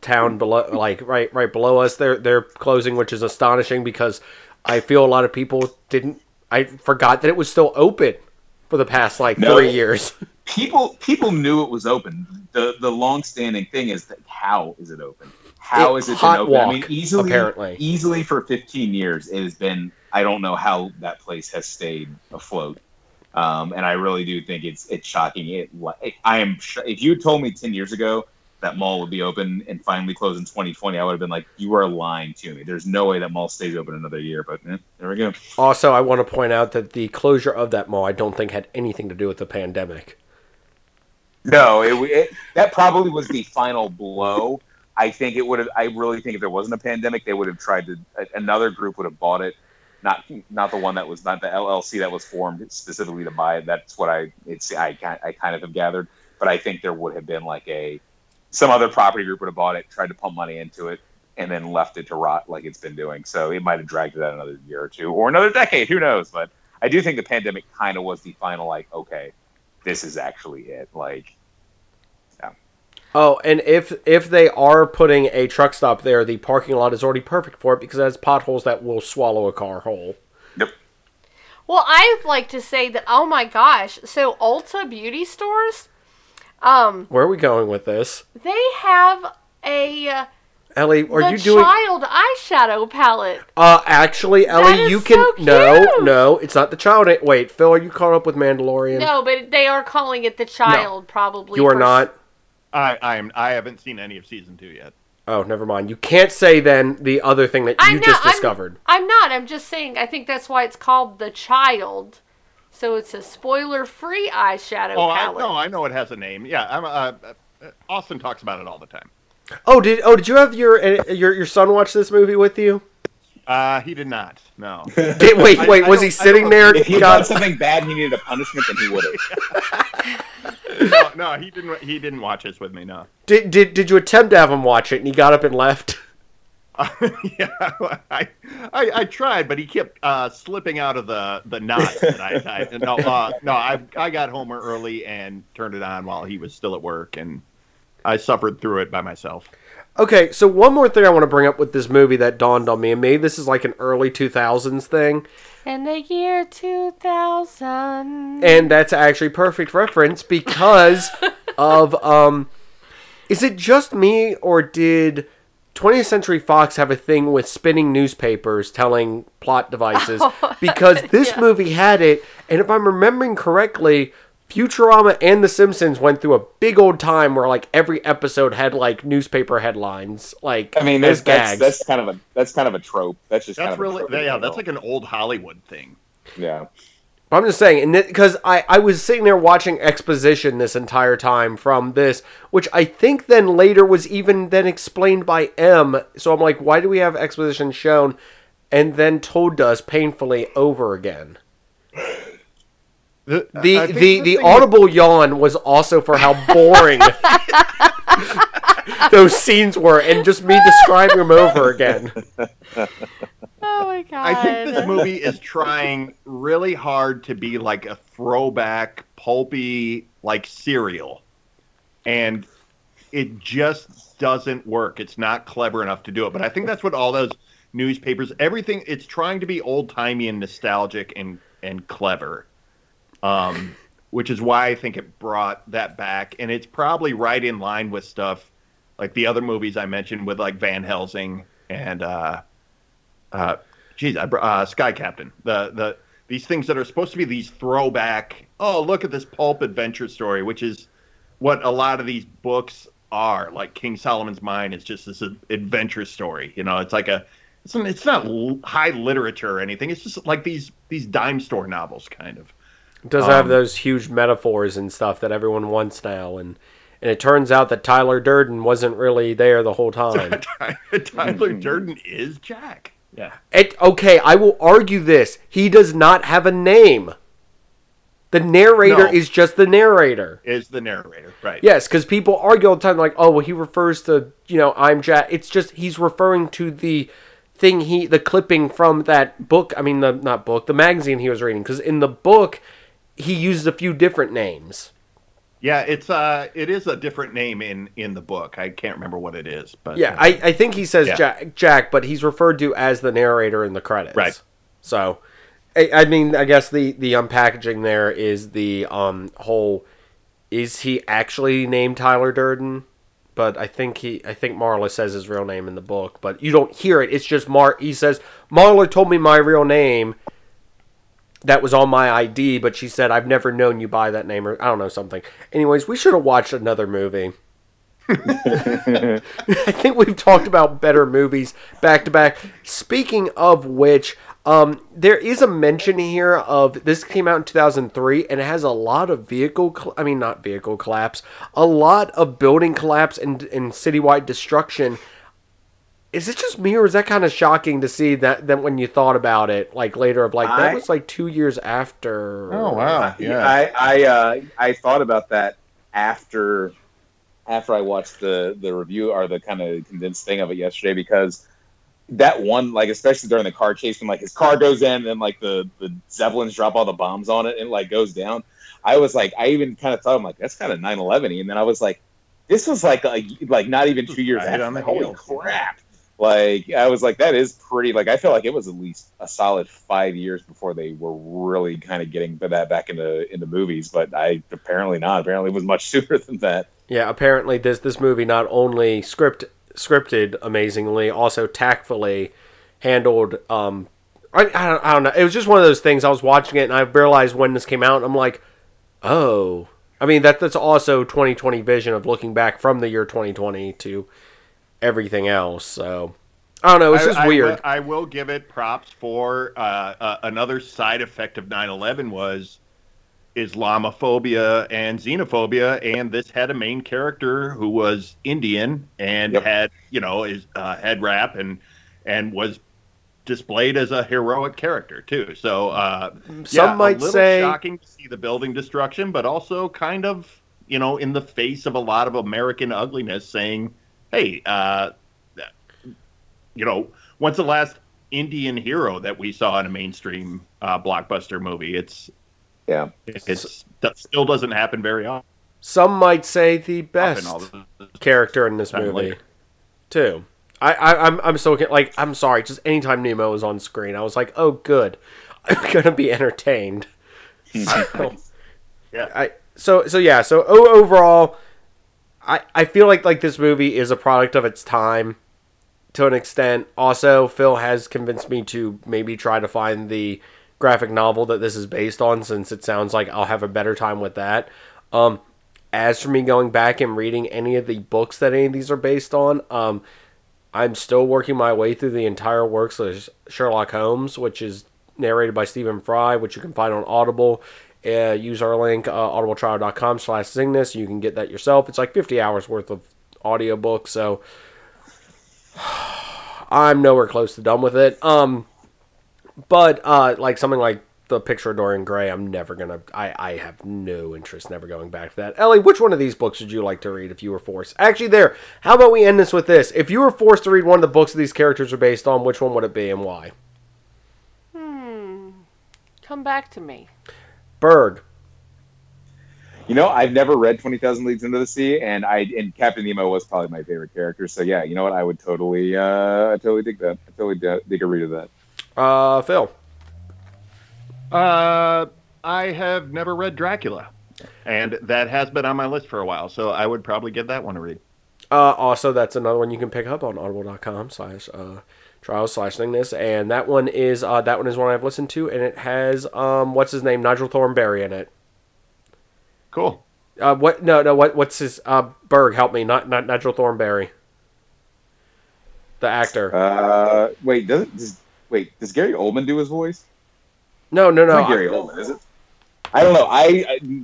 town below, like right right below us, they're they're closing, which is astonishing because I feel a lot of people didn't. I forgot that it was still open for the past like No. three years. (laughs) people people knew it was open. The the long standing thing is that how is it open? How It- is it been open? I mean, easily apparently. easily for 15 years, it has been. I don't know how that place has stayed afloat. Um, and I really do think it's it's shocking. It, I am sh- if you told me 10 years ago that mall would be open and finally close in 2020, I would have been like, you are lying to me. There's no way that mall stays open another year. But eh, there we go. Also, I want to point out that the closure of that mall, I don't think had anything to do with the pandemic. No, it, it that probably was the final blow. I think it would have. I really think if there wasn't a pandemic, they would have tried to. Another group would have bought it, not not the one that was not the LLC that was formed specifically to buy it. That's what I it's I I kind of have gathered. But I think there would have been like a some other property group would have bought it, tried to pump money into it, and then left it to rot like it's been doing. So it might have dragged it out another year or two or another decade. Who knows? But I do think the pandemic kind of was the final like okay, this is actually it. Like yeah. Oh, and if if they are putting a truck stop there, the parking lot is already perfect for it because it has potholes that will swallow a car whole. Yep. Well, I'd like to say that. Oh my gosh! So Ulta beauty stores, um, Where are we going with this? they have a uh, Ellie, are the you doing? child eyeshadow palette. Uh, actually, Ellie, is you can so no, cute. no, it's not the child. Wait, Phil, are you caught up with Mandalorian? No, but they are calling it the child, probably. you are for- not. I I am I haven't seen any of season two yet. Oh, never mind. You can't say then the other thing that I you know, just I'm- discovered. I'm not. I'm just saying. I think that's why it's called the child. So it's a spoiler-free eyeshadow Oh, I, no, I know it has a name. Yeah, I'm. Uh, uh, Austin talks about it all the time. Oh, did oh did you have your uh, your your son watch this movie with you? Uh, he did not. No. (laughs) Did, wait, wait, I was don't- he sitting there? if he God, done something bad and he needed a punishment, then he would have. (laughs) no, no, he didn't. He didn't watch this with me. No. did, did did you attempt to have him watch it and he got up and left? (laughs) (laughs) yeah, I, I I tried, but he kept uh, slipping out of the the knot. That I, I no uh, no I I got home early and turned it on while he was still at work, and I suffered through it by myself. Okay, so one more thing I want to bring up with this movie that dawned on me, and maybe this is like an early 2000s thing, In the year 2000. and that's actually perfect reference because (laughs) of um is it just me or did 20th Century Fox have a thing with spinning newspapers telling plot devices (laughs) oh, because (laughs) this Yeah. movie had it and if I'm remembering correctly Futurama and The Simpsons went through a big old time where like every episode had like newspaper headlines, like I mean, as that's, that's gags. that's kind of a that's kind of a trope. That's just kind That's of a really trope yeah. That's like an old Hollywood thing. yeah. I'm just saying, and because I, I was sitting there watching exposition this entire time from this, which I think then later was even then explained by M. So I'm like, why do we have exposition shown and then told to us painfully over again? The The the, the audible yawn was also for how boring (laughs) those scenes were, and just me describing them over again. (laughs) God. I think this movie is trying really hard to be like a throwback, pulpy, like serial. And it just doesn't work. It's not clever enough to do it. But I think that's what all those newspapers, everything, it's trying to be old timey and nostalgic and, and clever. Um, which is why I think it brought that back. And it's probably right in line with stuff like the other movies I mentioned with like Van Helsing and, uh, uh, geez, I, uh, Sky Captain. The the these things that are supposed to be these throwback. Oh, look at this pulp adventure story, which is what a lot of these books are. Like King Solomon's Mine is just this adventure story. You know, it's like a it's it's not l- high literature or anything. It's just like these these dime store novels, kind of. It does have Um, those huge metaphors and stuff that everyone wants now, and and it turns out that Tyler Durden wasn't really there the whole (laughs) time. Tyler Durden is Jack. Yeah. It, okay, I will argue this. He does not have a name. The narrator No. is just the narrator. Is the narrator right? Yes, because people argue all the time, like, oh, well, he refers to, you know, I'm Jack. It's just he's referring to the thing he, the clipping from that book. I mean, the not book, the magazine he was reading. Because in the book, he uses a few different names. Yeah, it's uh, it is a different name in in the book. I can't remember what it is, but Yeah, uh, I, I think he says Yeah. Jack, Jack, but he's referred to as the narrator in the credits. Right. So, I, I mean, I guess the the unpackaging there is the um whole. Is he actually named Tyler Durden? But I think he, I think Marla says his real name in the book, but you don't hear it. It's just Mar. He says Marla told me my real name. That was on my ID, but she said I've never known you by that name, or I don't know something. Anyways, we should have watched another movie. (laughs) I think we've talked about better movies back to back. Speaking of which, um, there is a mention here of this came out in 2003 and it has a lot of vehicle, col- I mean, not vehicle collapse, a lot of building collapse and, and citywide destruction. Is it just me or is that kind of shocking to see that, that when you thought about it, like later of like, that I- was like two years after. Oh wow, yeah. I I uh, I thought about that after after I watched the the review or the kind of condensed thing of it yesterday because that one like especially during the car chase when like his car goes in and then like the the zeppelins drop all the bombs on it and it, like goes down i was like i even kind of thought i'm like that's kind of 9-11 and then i was like this was like a, like not even two years Right after on Like, holy crap like i was like that is pretty like i feel like it was at least a solid five years before they were really kind of getting that back into into movies but i apparently not apparently it was much (laughs) sooner than that Yeah, apparently this this movie not only script scripted amazingly, also tactfully handled. Um, I, I, don't, I don't know. It was just one of those things. I was watching it and I realized when this came out, I'm like, oh. I mean that that's also 2020 vision of looking back from the year 2020 to everything else. So I don't know. It's I- just I weird. will- I will give it props for uh, uh, another side effect of 9/11 was Islamophobia and xenophobia, and this had a main character who was Indian and Yep. had you know his uh, head wrap and and was displayed as a heroic character too. So uh, Some yeah, might say- shocking to see the building destruction, but also kind of you know in the face of a lot of American ugliness, saying, "Hey, uh, you know, when's the last Indian hero that we saw in a mainstream uh, blockbuster movie? It's yeah it's that still doesn't happen very often. Some might say the best. all the- character in this movie, later. too. I, I I'm I'm so like I'm sorry. Just anytime Nemo was on screen, I was like, oh good, (laughs) I'm gonna be entertained. (laughs) So, Yeah. I so so yeah. So o- overall, I I feel like like this movie is a product of its time, to an extent. Also, Phil has convinced me to maybe try to find the graphic novel that this is based on, since it sounds like I'll have a better time with that. Um, as for me going back and reading any of the books that any of these are based on, um, I'm still working my way through the entire works of Sherlock Holmes, which is narrated by Stephen Fry, which you can find on Audible. Uh, use our link, uh, audibletrial.com slash Zingness. You can get that yourself. It's like 50 hours worth of audiobook, so (sighs) I'm nowhere close to done with it. Um, but uh, like something like the picture of Dorian Gray, I'm never gonna. I I have no interest never going back to that. Ellie, which one of these books would you like to read if you were forced? Actually, there. How about we end this with this? If you were forced to read one of the books these characters are based on, which one would it be and why? Hmm. Come back to me. Berg. You know, I've never read Twenty Thousand Leagues Under the Sea, and I and Captain Nemo was probably my favorite character. So yeah, you know what? I would totally, uh, I totally dig that. I totally d- dig a read of that. Uh, Phil. Uh, I have never read Dracula, and that has been on my list for a while. So I would probably give that one a read. Uh, also, that's another one you can pick up on audible.com slash uh, trials slash thingness. And that one is uh, that one is one I've listened to, and it has um, what's his name, Nigel Thornberry in it. Cool. Uh, what? No, no. What? What's his? Uh, Berg, help me. Not, not Nigel Thornberry. The actor. Uh, wait, does, does wait does Gary Oldman do his voice? no, no, It's no. not Gary Oldman, is it? I don't know. I, I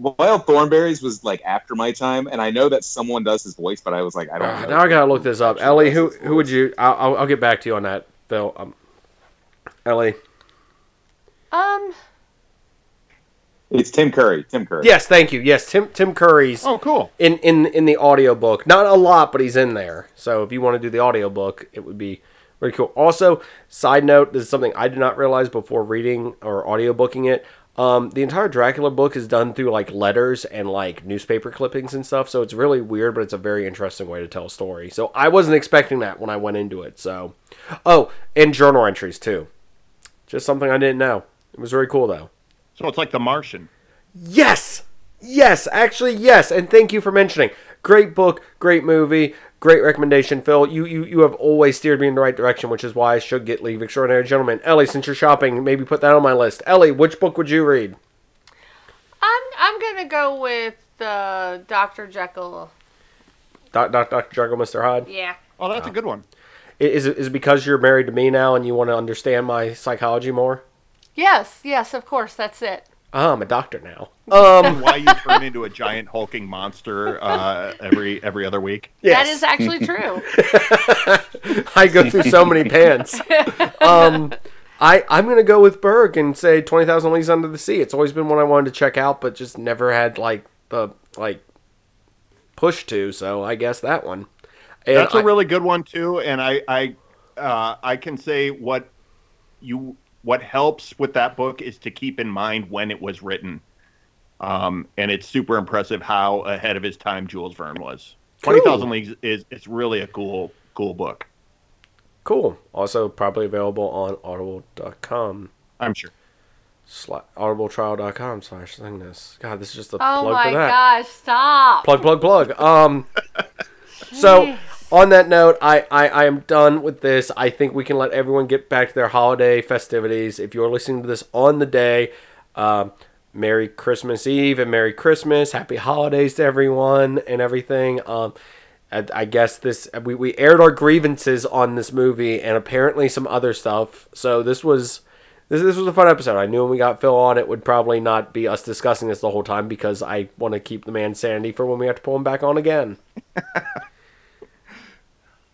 Wild Thornberries was like after my time, and I know that someone does his voice, but I was like, I don't Uh, know. now I gotta look this up. Ellie, who who would you? I'll, I'll, I'll get back to you on that, Phil. Um, Ellie. Um. It's Tim Curry. Tim Curry. Yes, thank you. Yes, Tim Tim Curry's Oh, cool. in in in the audiobook. Not a lot, but he's in there. So if you want to do the audiobook, it would be very cool. Also, side note, this is something I did not realize before reading or audiobooking it. Um, the entire Dracula book is done through like letters and like newspaper clippings and stuff. So it's really weird, but it's a very interesting way to tell a story. So I wasn't expecting that when I went into it. So, oh, and journal entries too. Just something I didn't know. It was very cool though. So it's like The Martian. Yes! Yes, actually, yes. And thank you for mentioning. Great book, great movie, great recommendation, Phil. You, you you have always steered me in the right direction, which is why I should get League of Extraordinary Gentlemen. Ellie, since you're shopping, maybe put that on my list. Ellie, which book would you read? I'm I'm gonna go with uh, Doctor Jekyll. Doc, Doc, Dr. Jekyll, Mr. Hyde? Yeah. Oh, that's a good one. I- Is it, is it because you're married to me now and you want to understand my psychology more? Yes. Yes. Of course. That's it. Oh, I'm a doctor now. (laughs) Um, Why you turn into a giant hulking monster uh, every every other week? yes. That is actually (laughs) true. I go through so many pants. (laughs) Um, I I'm gonna go with Berg and say Twenty Thousand Leagues Under the Sea. It's always been one I wanted to check out, but just never had like the like push to. So I guess that one. And That's I- a really good one too, and I I uh, I can say what you what helps with that book is to keep in mind when it was written, um, and it's super impressive how ahead of his time Jules Verne was. Twenty Thousand Leagues is it's really a cool cool book. cool. Also probably available on Audible.com. I'm sure. Sla- audibletrial.com slash thingness. God, this is just a Oh plug my for that. gosh! Stop. Plug, plug, plug. Um, (laughs) so Jeez. On that note, I, I, I am done with this. I think we can let everyone get back to their holiday festivities. If you're listening to this on the day, um, Merry Christmas Eve and Merry Christmas. Happy holidays to everyone and everything. Um, I, guess this we, we aired our grievances on this movie and apparently some other stuff. So this was this, this was a fun episode. I knew when we got Phil on, it would probably not be us discussing this the whole time because I want to keep the man sanity for when we have to pull him back on again. (laughs)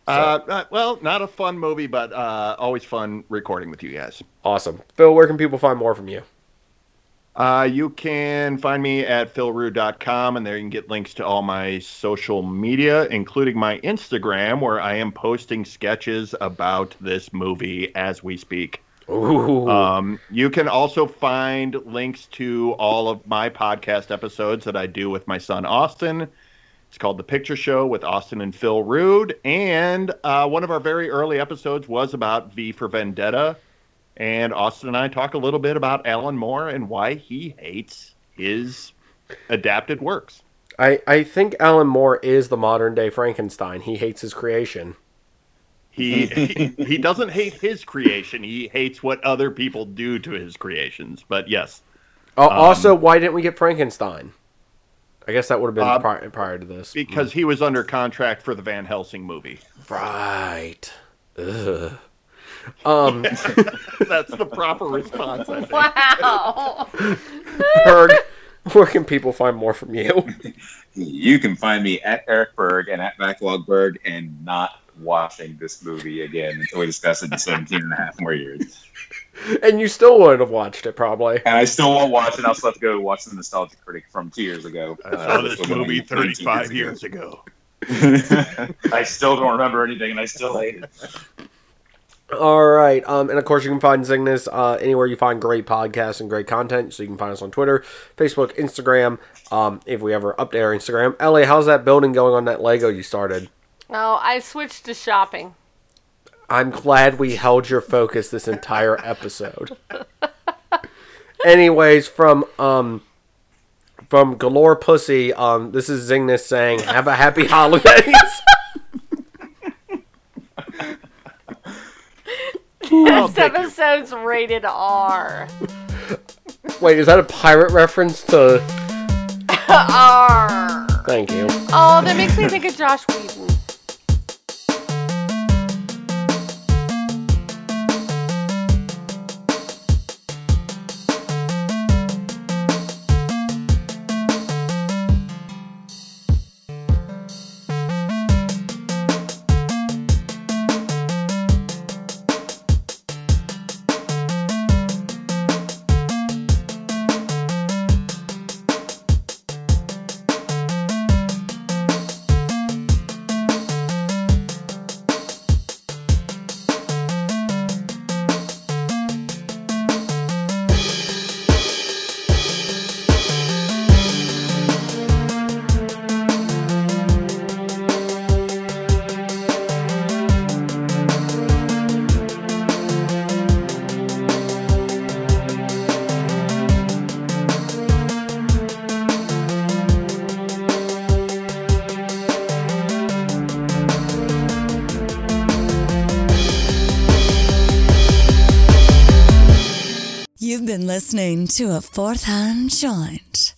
Uh, uh, well, not a fun movie, but uh, always fun recording with you guys. Awesome. Phil, where can people find more from you? Uh, you can find me at philrue.com, and there you can get links to all my social media, including my Instagram, where I am posting sketches about this movie as we speak. Ooh. Um, you can also find links to all of my podcast episodes that I do with my son Austin. It's called The Picture Show with Austin and Phil Rude. And uh, one of our very early episodes was about V for Vendetta. And Austin and I talk a little bit about Alan Moore and why he hates his adapted works. I, I think Alan Moore is the modern day Frankenstein. He hates his creation. He, he he doesn't hate his creation. He hates what other people do to his creations. But yes, Oh, also, why didn't we get Frankenstein? I guess that would have been Uh, prior, prior to this. because he was under contract for the Van Helsing movie. Right. Ugh. (laughs) Um, That's the proper response. I think. Wow. Berg, where can people find more from you? (laughs) You can find me at Eric Berg and at Backlog Berg and not watching this movie again until we discuss it in 17 and a half more years. And you still wouldn't have watched it, probably. And I still won't watch it. I'll still have to go watch the Nostalgia Critic from two years ago. I saw this movie 35 years ago. (laughs) I still don't remember anything, and I still hate it. All right. Um, and of course, you can find Zingness uh, anywhere you find great podcasts and great content. So you can find us on Twitter, Facebook, Instagram. Um, if we ever update our Instagram. LA, how's that building going on that Lego you started? No, I switched to shopping. I'm glad we held your focus this entire episode. Anyways, from um from Galore Pussy, um, this is Zingness saying, "Have a happy holidays." (laughs) This episode's rated R. Wait, is that a pirate reference to? (laughs) R. Thank you. Oh, that makes me think of Joss Whedon. Listening to a fourth hand joint.